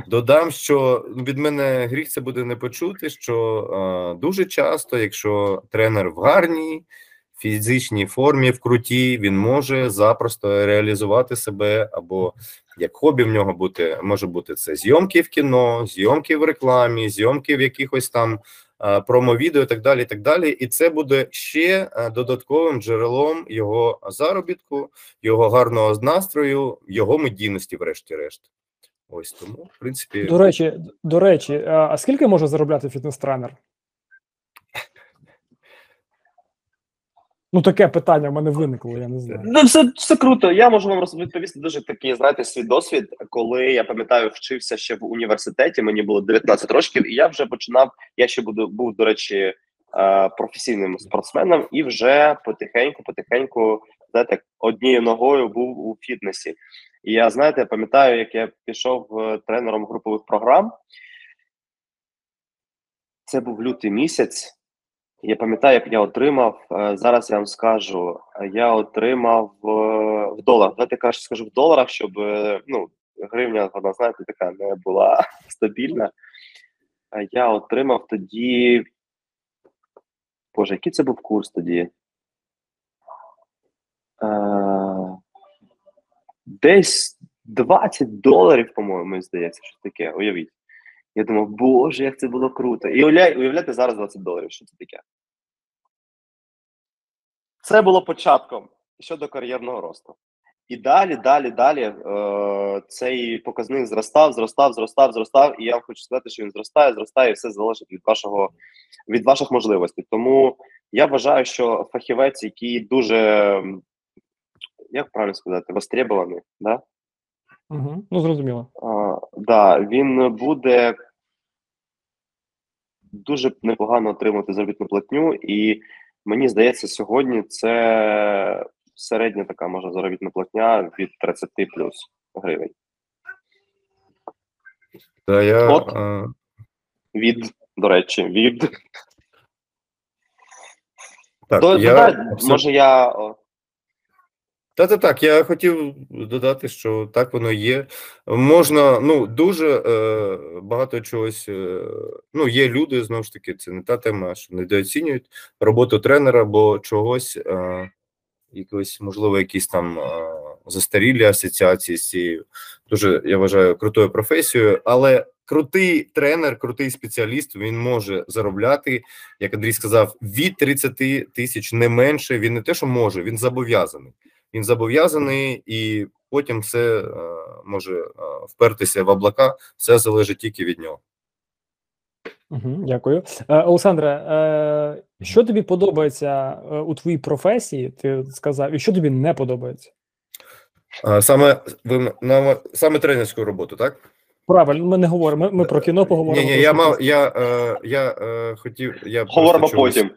Додам, що від мене гріх це буде не почути. Що е, дуже часто, якщо тренер в гарній фізичній формі, в крутій, він може запросто реалізувати себе або як хобі в нього бути може бути це зйомки в кіно, зйомки в рекламі, зйомки в якихось там промо-відео і так далі. І так далі. І це буде ще е, додатковим джерелом його заробітку, його гарного настрою, його медійності, врешті-решт. Ось тому, в принципі, До речі, до речі, а скільки може заробляти фітнес-тренер? Ну, таке питання в мене виникло, я не знаю. Ну, все, все круто. Я можу вам відповісти дуже такий, знаєте, свій досвід, коли я пам'ятаю, вчився ще в університеті. Мені було 19 років, і я вже починав. Я ще буду був, до речі, е, професійним спортсменом, і вже потихеньку, потихеньку, знаєте, однією ногою був у фітнесі. І я знаєте, пам'ятаю, як я пішов е, тренером групових програм. Це був лютий місяць. Я пам'ятаю, як я отримав. е, Зараз я вам скажу. Я отримав е, в доларах. Давайте краще скажу в доларах, щоб е, ну, гривня, вона, знаєте, така не була стабільна. Я отримав тоді. Боже, який це був курс тоді? Десь 20 доларів, по-моєму, здається, що таке. Уявіть. Я думав, боже, як це було круто. І уявляйте зараз 20 доларів, що це таке. Це було початком щодо кар'єрного росту. І далі, далі, далі е, цей показник зростав, зростав, зростав, зростав. І я вам хочу сказати, що він зростає, зростає, і все залежить від вашого від ваших можливостей. Тому я вважаю, що фахівець, який дуже як правильно сказати, востребований, да? Угу. Ну, зрозуміло. А, да, він буде дуже непогано отримати заробітну платню, і мені здається, сьогодні це середня така може заробітна платня від 30 плюс гривень. та я От. Від, до речі, від так, До, я додай, може я Та та так, я хотів додати, що так воно є. Можна, ну дуже е, багато чогось. Е, ну, є люди знову ж таки, це не та тема, що недооцінюють роботу тренера, бо чогось, е, якось, можливо, якісь там е, застарілі асоціації з цією дуже, я вважаю, крутою професією, але крутий тренер, крутий спеціаліст, він може заробляти, як Андрій сказав, від 30 тисяч не менше. Він не те, що може, він зобов'язаний він зобов'язаний, і потім все е, може е, впертися в облака, все залежить тільки від нього. Угу, дякую. Е, Олександре, е, що тобі подобається у твоїй професії? Ти сказав, і що тобі не подобається? Саме ви на саме тренерську роботу, так? Правильно, ми не говоримо. Ми, ми про кіно поговоримо. Ні, ні, я мав, я, я е, хотів, я говоримо потім.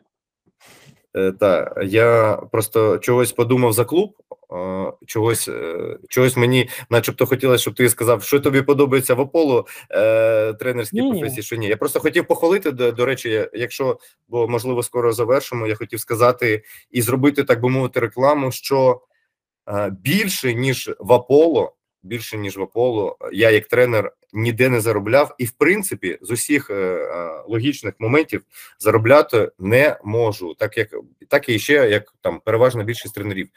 Е, та я просто чогось подумав за клуб. Чогось, е, чогось мені, начебто, хотілося, щоб ти сказав, що тобі подобається в Аполло е, тренерській Ні-ні. професії. Що ні. Я просто хотів похвалити. До, до речі, якщо бо можливо скоро завершимо, я хотів сказати і зробити, так би мовити, рекламу, що більше ніж в Аполло, більше ніж в Аполло, я як тренер ніде не заробляв, і в принципі з усіх е, е, логічних моментів заробляти не можу, так як так і ще як там переважна більшість тренерів.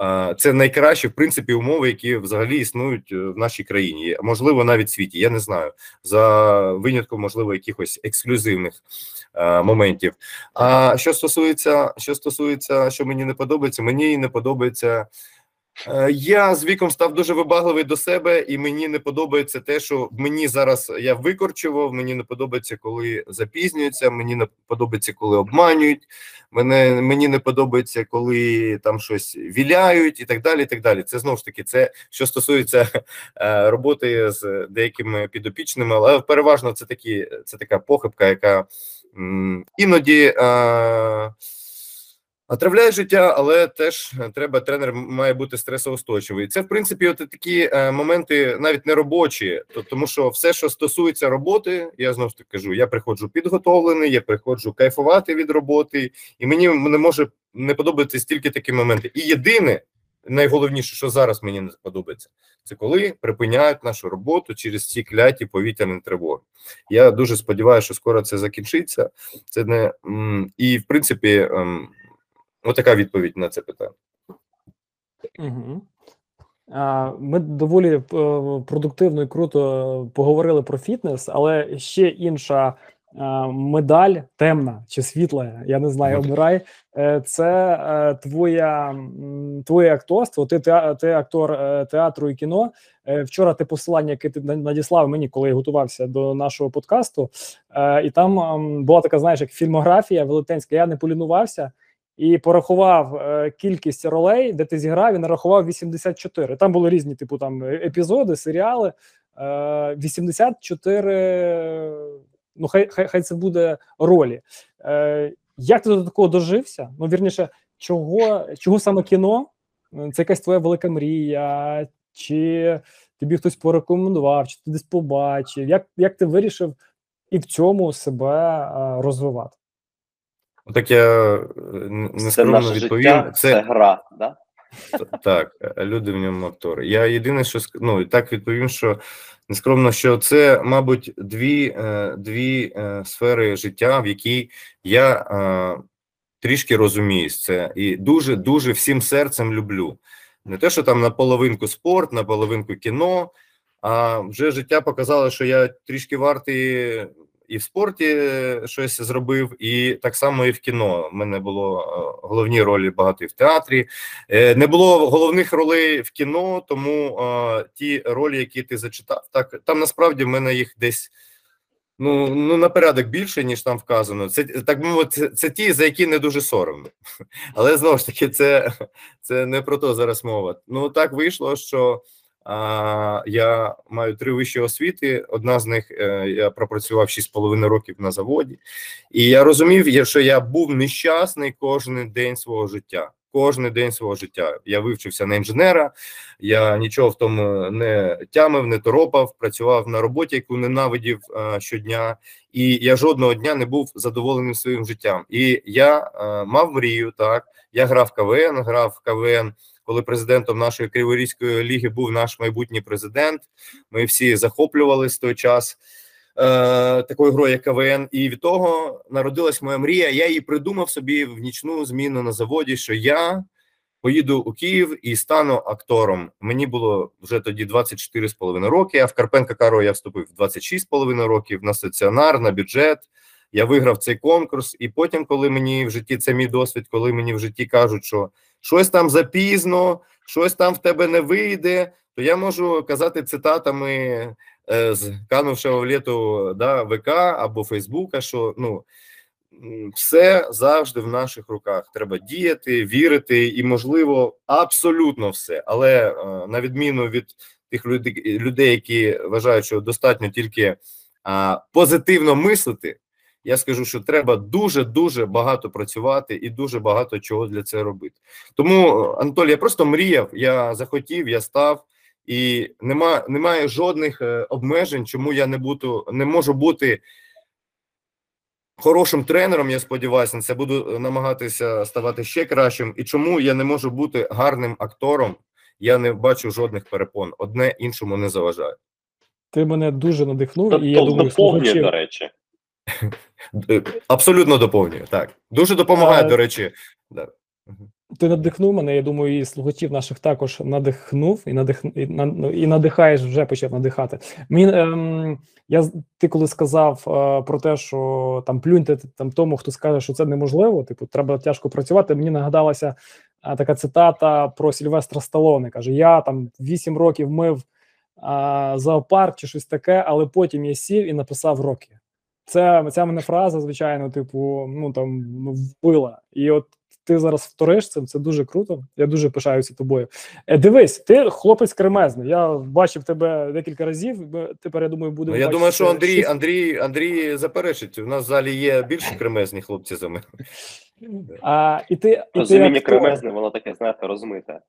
Е, Це найкращі в принципі умови, які взагалі існують е, в нашій країні, можливо, навіть в світі. Я не знаю за винятком, можливо, якихось ексклюзивних е, моментів. А що стосується, що стосується, що мені не подобається, мені не подобається. Е, Я з віком став дуже вибагливий до себе, і мені не подобається те, що мені зараз я викорчував. Мені не подобається, коли запізнюються. Мені не подобається, коли обманюють. Мене мені не подобається, коли там щось віляють і так далі. І так далі. Це знову ж таки, це що стосується е, роботи з деякими підопічними, але переважно це такі, це така похибка, яка іноді. Е, Отравляє життя, але теж треба тренер має бути стресоустойчивий. Це в принципі от такі е, моменти навіть не робочі, то тому що все, що стосується роботи, я знову ж таки кажу: я приходжу підготовлений, я приходжу кайфувати від роботи, і мені не може не подобатися тільки такі моменти. І єдине, найголовніше, що зараз мені не подобається, це коли припиняють нашу роботу через ці кляті повітряні тривоги. Я дуже сподіваюся, що скоро це закінчиться. Це не і в принципі. Отака відповідь на це питання. Угу. Ми доволі е, продуктивно і круто поговорили про фітнес, але ще інша медаль темна чи світла, я не знаю, обирай. Е, це е, твоя твоє акторство. Ти ти актор театру і кіно. Вчора ти посилання, яке ти надіслав мені, коли я готувався до нашого подкасту, і там була така, знаєш, як фільмографія велетенська. Я не полінувався і порахував е, кількість ролей, де ти зіграв, і нарахував 84. Там були різні, типу, там епізоди, серіали. Е, 84, ну хай хай, хай це буде ролі. Е, Як ти до такого дожився? Ну, вірніше, чого чого саме кіно? Це якась твоя велика мрія, чи тобі хтось порекомендував, чи ти десь побачив? Як як ти вирішив і в цьому себе е, розвивати? Так я е, нескромно відповім. Життя, це, це гра, да? Так, люди в ньому актори. Я єдине, що ну, так відповім, що нескромно, що це, мабуть, дві е, дві е, сфери життя, в якій я трішки розуміюсь це і дуже дуже всім серцем люблю. Не те, що там на половинку спорт, на половинку кіно, а вже життя показало, що я трішки вартий і в спорті щось зробив, і так само і в кіно. У мене було е, головні ролі багато і в театрі. Е, не було головних ролей в кіно, тому ті ролі, які ти зачитав, так там насправді в мене їх десь. Ну ну на порядок більше, ніж там вказано. Це так мовити, це, це ті, за які не дуже соромно. Але знову ж таки, це це не про то зараз мова. Ну так вийшло, що Я маю три вищі освіти. Одна з них е, я пропрацював 6,5 років на заводі, і я розумів, що я був нещасний кожен день свого життя. Кожен день свого життя я вивчився на інженера, я нічого в тому не тямив, не торопав. Працював на роботі, яку ненавидів а, щодня, і я жодного дня не був задоволеним своїм життям. І я а, мав мрію. Так я грав КВН, грав КВН коли президентом нашої Криворізької ліги був наш майбутній президент. Ми всі захоплювалися той час е, такою грою, як КВН. І від того народилась моя мрія. Я її придумав собі в нічну зміну на заводі, що я. Поїду у Київ і стану актором. Мені було вже тоді 24,5 роки. А в Карпенка Каро я вступив 26,5 років на стаціонар, на бюджет. Я виграв цей конкурс, і потім, коли мені в житті це мій досвід, коли мені в житті кажуть, що щось там запізно, щось там в тебе не вийде, то я можу казати цитатами е, з канувшого літу да, ВК або Фейсбука, що ну. Все завжди в наших руках. Треба діяти, вірити, і можливо абсолютно все. Але е, на відміну від тих людей, які вважають, що достатньо тільки позитивно мислити, я скажу, що треба дуже дуже багато працювати і дуже багато чого для цього робити. Тому, Анатолій, я просто мріяв, я захотів, я став, і нема, немає жодних е, обмежень, чому я не буду, не можу бути. Хорошим тренером, я сподіваюся, на це буду намагатися ставати ще кращим. І чому я не можу бути гарним актором? Я не бачу жодних перепон. Одне іншому не заважає. Ти мене дуже надихнув. Тобто, і я думаю, доповнює, до речі. Абсолютно доповнює. Так. Дуже допомагає, до речі. Да. Ти надихнув мене, я думаю, і слухачів наших також надихнув і надих і, ну, і надихаєш вже почав надихати. Мені ем, я ти коли сказав е, про те, що там плюньте там тому, хто скаже, що це неможливо, типу, треба тяжко працювати. Мені нагадалася е, така цитата про Сільвестра Сталоне. Каже: Я там 8 років мив е, зоопарк чи щось таке, але потім я сів і написав роки це ця мене фраза, звичайно, типу, ну там ну, вбила. І от ти зараз вториш цим, це дуже круто. Я дуже пишаюся тобою. Е, Дивись, ти хлопець кремезний. Я бачив тебе декілька разів. Тепер я думаю, будемо. Ну, я думаю, що Андрій, щось- Андрій, Андрій заперечить. У нас в залі є більш кремезні хлопці за мене. А, і ти, і ти актор. кремезне, воно таке, знаєте, розмите.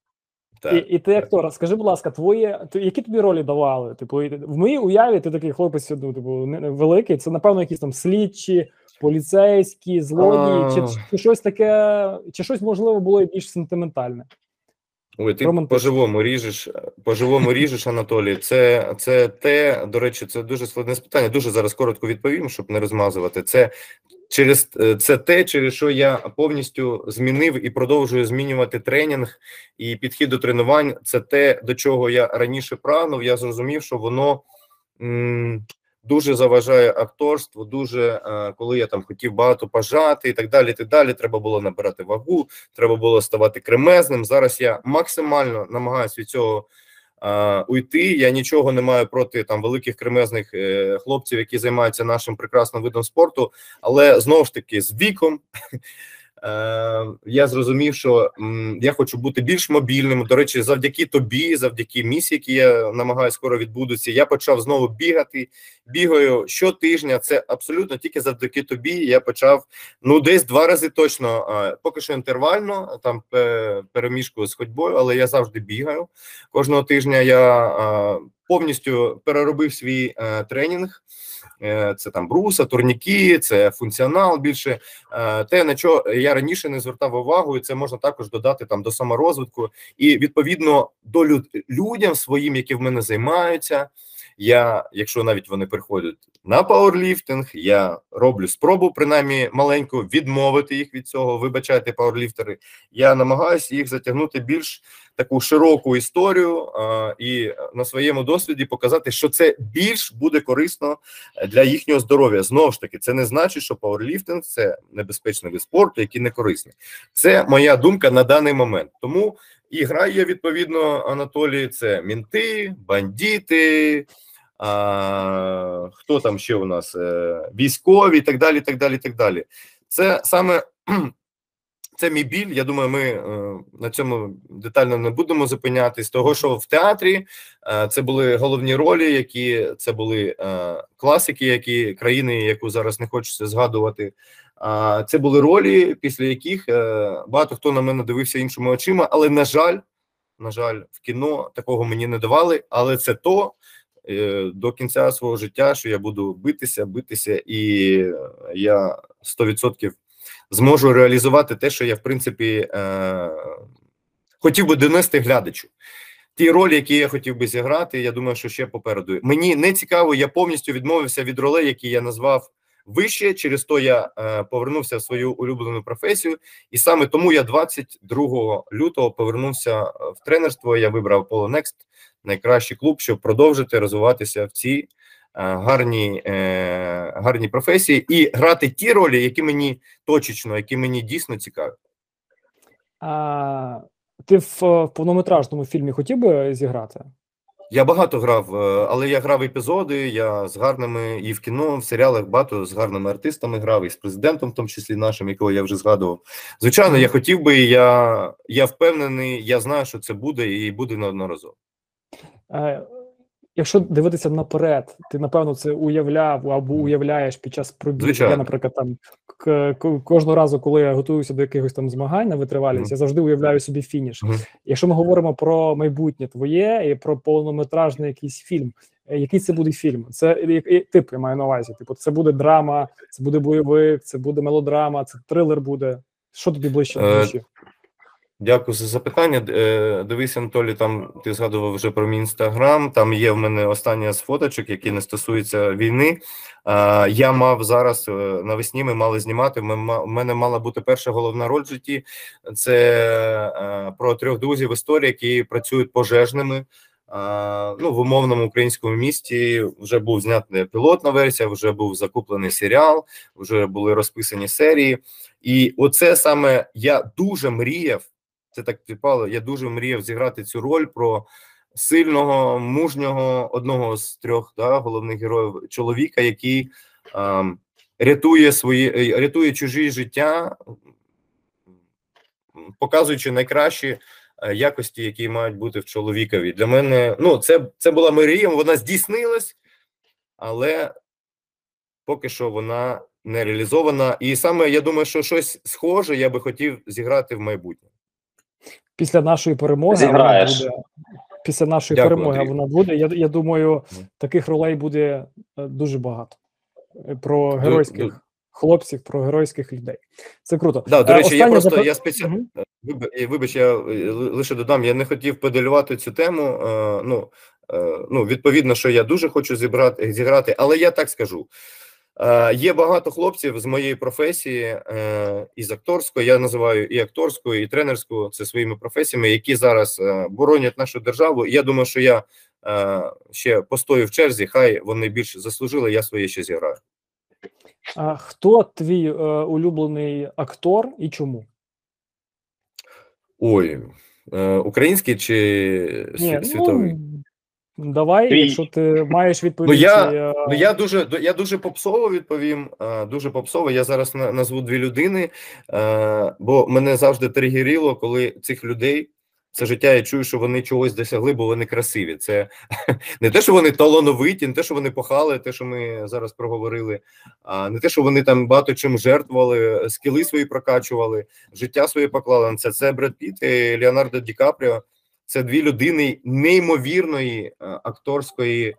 Так. І, і ти актор, скажи, будь ласка, твоє ти- які тобі ролі давали? Типу, в моїй уяві ти такий хлопець, ну, типу, не великий. Це напевно якісь там слідчі, поліцейські, злодії, чи, А. чи щось таке, чи щось можливо було і більш сентиментальне. Ой, ти Романтично. по-живому ріжеш, по-живому ріжеш, Анатолій. Це, це те, до речі, це дуже складне питання. Дуже зараз коротко відповім, щоб не розмазувати. Це через е, це те, через що я повністю змінив і продовжую змінювати тренінг і підхід до тренувань. Це те, до чого я раніше прагнув. Я зрозумів, що воно м, дуже заважає акторству. Дуже е, коли я там хотів багато пожати і так далі. Так далі. Треба було набирати вагу, треба було ставати кремезним. Зараз я максимально намагаюся від цього. Уйти, я нічого не маю проти там великих кремезних е, хлопців, які займаються нашим прекрасним видом спорту. Але знову ж таки, з віком я зрозумів, що я хочу бути більш мобільним. До речі, завдяки тобі, завдяки місії, які я намагаюся скоро відбудуться, я почав знову бігати. Бігаю щотижня. Це абсолютно тільки завдяки тобі. Я почав ну десь два рази точно. е, Поки що інтервально, там пе- переміжку з ходьбою, але я завжди бігаю. Кожного тижня я е, повністю переробив свій е, тренінг. Е, Це там бруса, турніки, це функціонал більше. Е, Те, на що я раніше не звертав увагу, і це можна також додати там до саморозвитку. І відповідно до люд, людям своїм, які в мене займаються. Я, якщо навіть вони приходять на пауерліфтинг, я роблю спробу, принаймні маленьку, відмовити їх від цього. Вибачайте, пауерліфтери. Я намагаюся їх затягнути більш таку широку історію а, і на своєму досвіді показати, що це більш буде корисно для їхнього здоров'я. Знову ж таки, це не значить, що пауерліфтинг це небезпечний вид спорту, який не корисний. Це моя думка на даний момент. Тому і грає відповідно Анатолій. Це мінти, бандити. А, хто там ще у нас? Е, Військові і так далі. так далі, так далі. Це саме це мій біль. Я думаю, ми е, на цьому детально не будемо зупинятись. Того, що в театрі е, це були головні ролі, які це були класики, які країни, яку зараз не хочеться згадувати. Це були ролі, після яких багато хто на мене дивився іншими очима, але на жаль, на жаль, в кіно такого мені не давали. Але це то до кінця свого життя, що я буду битися, битися, і е, я 100% зможу реалізувати те, що я в принципі е, хотів би донести глядачу. Ті ролі, які я хотів би зіграти, я думаю, що ще попереду. Мені не цікаво, я повністю відмовився від ролей, які я назвав вище. Через то я е, повернувся в свою улюблену професію, і саме тому я 22 лютого повернувся в тренерство. Я вибрав Polo Next, найкращий клуб, щоб продовжити розвиватися в цій е, гарній, е, професії і грати ті ролі, які мені точечно, які мені дійсно цікаві. А, ти в повнометражному фільмі хотів би зіграти? Я багато грав, е, але я грав епізоди. Я з гарними і в кіно, в серіалах багато з гарними артистами грав, і з президентом, в тому числі нашим, якого я вже згадував. Звичайно, я хотів би. Я я впевнений, я знаю, що це буде, і буде неодноразово. Якщо дивитися наперед, ти напевно це уявляв або уявляєш під час. Звичайно. Я, наприклад, там к- к- кожного разу, коли я готуюся до якихось там змагань на витривалість, Мгм. я завжди уявляю собі фініш. Мгм. Якщо ми говоримо про майбутнє твоє і про повнометражний якийсь фільм, е, який це буде фільм? Це тип я маю на увазі. Типу, це буде драма, це буде бойовик, це буде мелодрама, це трилер буде. Що тобі ближче до Е, душі? Дякую за запитання. Е, Дивись, Анатолій, там ти згадував вже про мій інстаграм. Там є в мене остання з фоточок, які не стосуються війни. Я мав зараз е, навесні. Ми мали знімати. У мене мала бути перша головна роль в житті. Це е, про трьох друзів історії, які працюють пожежними. Ну, в умовному українському місті вже був знятий пілотна версія, вже був закуплений серіал, вже були розписані серії. І оце саме я дуже мріяв. Це так підпало. Я дуже мріяв зіграти цю роль про сильного, мужнього одного з трьох да, головних героїв чоловіка, який ем, рятує свої, е, рятує чужі життя, показуючи найкращі е, якості, які мають бути в чоловікові. Для мене ну це, це була мрія, вона здійснилась, але поки що вона не реалізована. І саме я думаю, що щось схоже я би хотів зіграти в майбутнє. Після нашої перемоги Зіграєш. вона буде. Після нашої Дякую, перемоги Андрій. вона буде. Я, я думаю, таких ролей буде е, дуже багато. Е, Про геройських ду- хлопців, про геройських людей. Це круто. Да, до Е, речі, я просто запи- я спеціально Мгм. Вибач, я лише додам. Я не хотів педалювати цю тему. Ну, ну відповідно, що я дуже хочу зібрати зіграти, але я так скажу. Е, Є багато хлопців з моєї професії е, із акторської. Я називаю і акторською, і тренерською це своїми професіями, які зараз е, боронять нашу державу. І я думаю, що я ще постою в черзі. Хай вони більше заслужили. Я своє ще зіграю. А хто твій улюблений актор і чому? Ой, український чи Ні, світовий? ну, давай, Твій. якщо ти маєш відповідь. я- е, Ну я дуже я дуже попсово відповім. е, Дуже попсово. Я зараз назву дві людини, е, бо мене завжди тригерило, коли цих людей це життя. Я чую, що вони чогось досягли, бо вони красиві. Це не те, що вони талановиті, не те, що вони похали, те, що ми зараз проговорили, а не те, що вони там багато чим жертвували, скіли свої прокачували, життя своє поклали на це. Це Бред Піт і Леонардо Ді Капріо. Це дві людини неймовірної е, акторської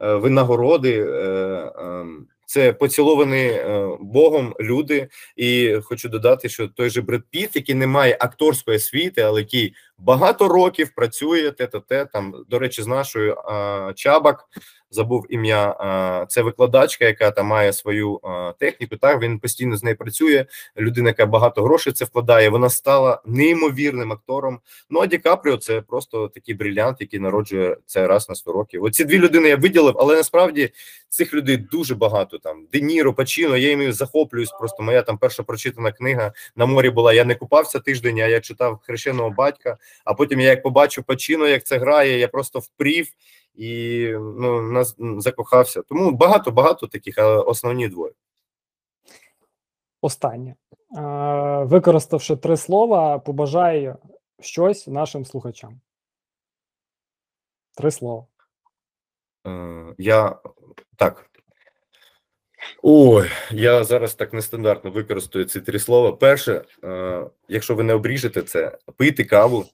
е, винагороди. е, ем, Це поціловані Богом люди, і хочу додати, що той же Бред Піт, який не має акторської освіти, але який багато років працює те-те-те, там, до речі, з нашою е, Чабак, забув ім'я. Це викладачка, яка там має свою е, техніку. Так він постійно з нею працює. Людина, яка багато грошей це вкладає. Вона стала неймовірним актором. Ну а Ді Капріо це просто такий брилянт, який народжує це раз на 100 років. Оці дві людини я виділив, але насправді цих людей дуже багато. Там Де Ніро, Пачіно, я їм захоплююсь. Просто моя там перша прочитана книга на морі була. Я не купався тиждень, а я читав хрещеного батька. А потім я як побачив Пачіно, як це грає, я просто впрів і ну нас закохався. Тому багато багато таких, але основні двоє. Останнє. Використавши три слова, побажай щось нашим слухачам. Три слова. Е, Я так. Ой, я зараз так нестандартно використаю ці три слова. Перше, е, якщо ви не обріжете це, пити каву,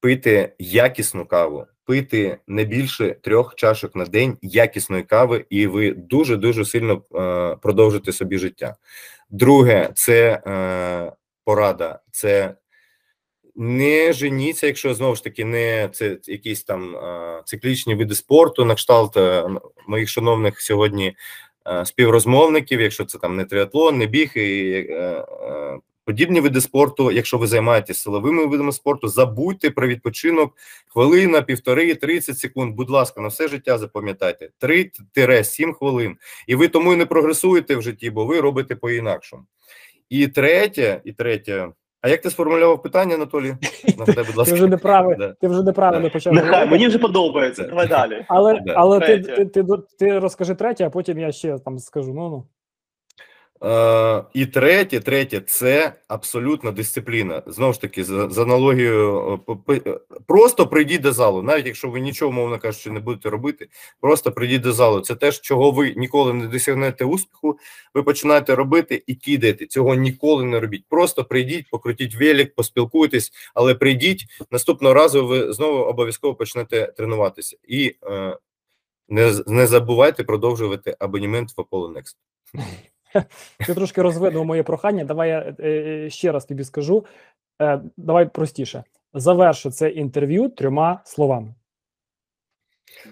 пити якісну каву, пити не більше трьох чашок на день якісної кави, і ви дуже дуже сильно е, продовжите собі життя. Друге, це е, порада, це не женіться, якщо знову ж таки не це якісь там циклічні види спорту, на кшталт моїх шановних сьогодні співрозмовників, якщо це там не триатлон, не біг і е, е, подібні види спорту. Якщо ви займаєтесь силовими видами спорту, забудьте про відпочинок хвилина, півтори, 30 секунд. Будь ласка, на все життя запам'ятайте 3-7 хвилин, і ви тому і не прогресуєте в житті, бо ви робите по-інакшому. І третє, і третє. А як ти сформулював питання, Анатолій? Нагадай, будь Ти вже неправильно, ти вже неправильно почав. Нехай мені вже подобається. Давай далі. Але, але ти, ти, ти розкажи третє, а потім я ще там скажу. Ну ну. Е, і третє, третє це абсолютна дисципліна. Знову ж таки, з, з аналогією, е, е, просто прийдіть до залу, навіть якщо ви нічого, мовно кажучи, не будете робити, просто прийдіть до залу. Це те, чого ви ніколи не досягнете успіху. Ви починаєте робити і кидаєте. Цього ніколи не робіть. Просто прийдіть, покрутіть велик, поспілкуйтесь, але прийдіть наступного разу. Ви знову обов'язково почнете тренуватися і е, не, не забувайте продовжувати абонемент в Apollo Next. Ти трошки розвинув моє прохання. Давай я е, е, ще раз тобі скажу. Е, давай простіше. Заверши це інтерв'ю трьома словами.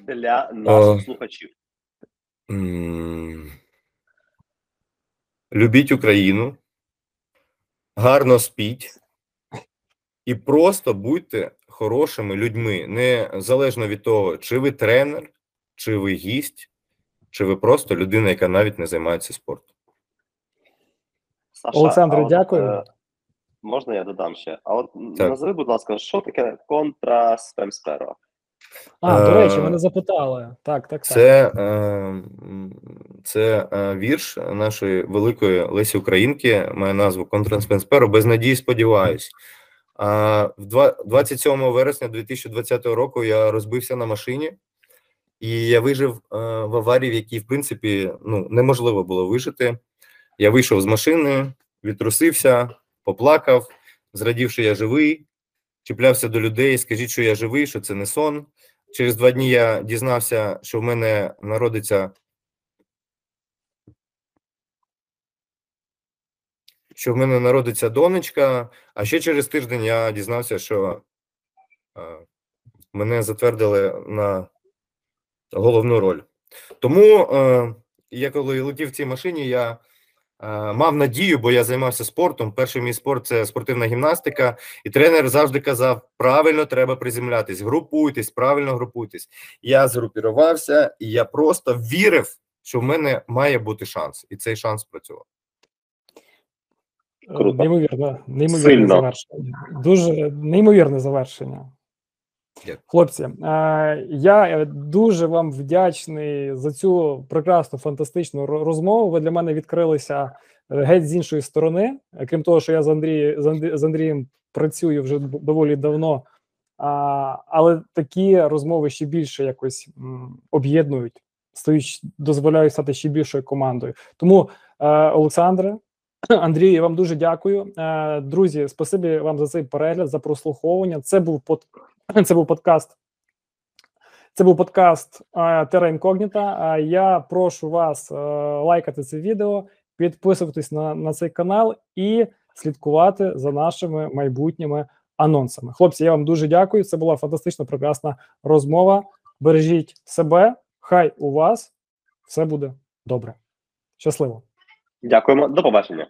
Для наших слухачів. Любіть Україну, гарно спіть і просто будьте хорошими людьми, незалежно від того, чи ви тренер, чи ви гість, чи ви просто людина, яка навіть не займається спортом. Саша, Олександре, дякую. е, Можна я додам ще? А от Так. назови, будь ласка, що таке контра спемсперо? А, до речі, Е, мене запитали. Так, так, так. Це, м, це е, вірш нашої великої Лесі Українки, має назву «Контрансперо», без надії сподіваюсь. А в 27 вересня 2020 року я розбився на машині, і я вижив в аварії, в якій, в принципі, ну, неможливо було вижити. Я вийшов з машини, відтрусився, поплакав, зрадів, що я живий, чіплявся до людей, скажіть, що я живий, що це не сон. Через два дні я дізнався, що в мене народиться. Що в мене народиться донечка, а ще через тиждень я дізнався, що мене затвердили на головну роль. Тому я коли летів в цій машині, я мав надію, бо я займався спортом. Перший мій спорт це спортивна гімнастика, і тренер завжди казав: правильно треба приземлятись, групуйтесь, правильно групуйтесь. Я згрупірувався, і я просто вірив, що в мене має бути шанс, і цей шанс працював. Е, Круто. Неймовірно, неймовірне Сильно. завершення. Дуже неймовірне завершення. Хлопці, е, я е, дуже вам вдячний за цю прекрасну фантастичну розмову. Ви для мене відкрилися е, геть з іншої сторони. Крім того, що я з, Андрій, з, Андрієм працюю вже доволі давно, але такі розмови ще більше якось об'єднують, стають дозволяють стати ще більшою командою. Тому, Олександре, Андрію, я вам дуже дякую. Друзі, спасибі вам за цей перегляд, за прослуховування. Це був. це був подкаст. Це був подкаст Терра Інкогніта. Я прошу вас е, лайкати це відео, підписуватись на, на цей канал і слідкувати за нашими майбутніми анонсами. Хлопці, я вам дуже дякую. Це була фантастична, прекрасна розмова. Бережіть себе, хай у вас все буде добре. Щасливо! Дякуємо, до побачення.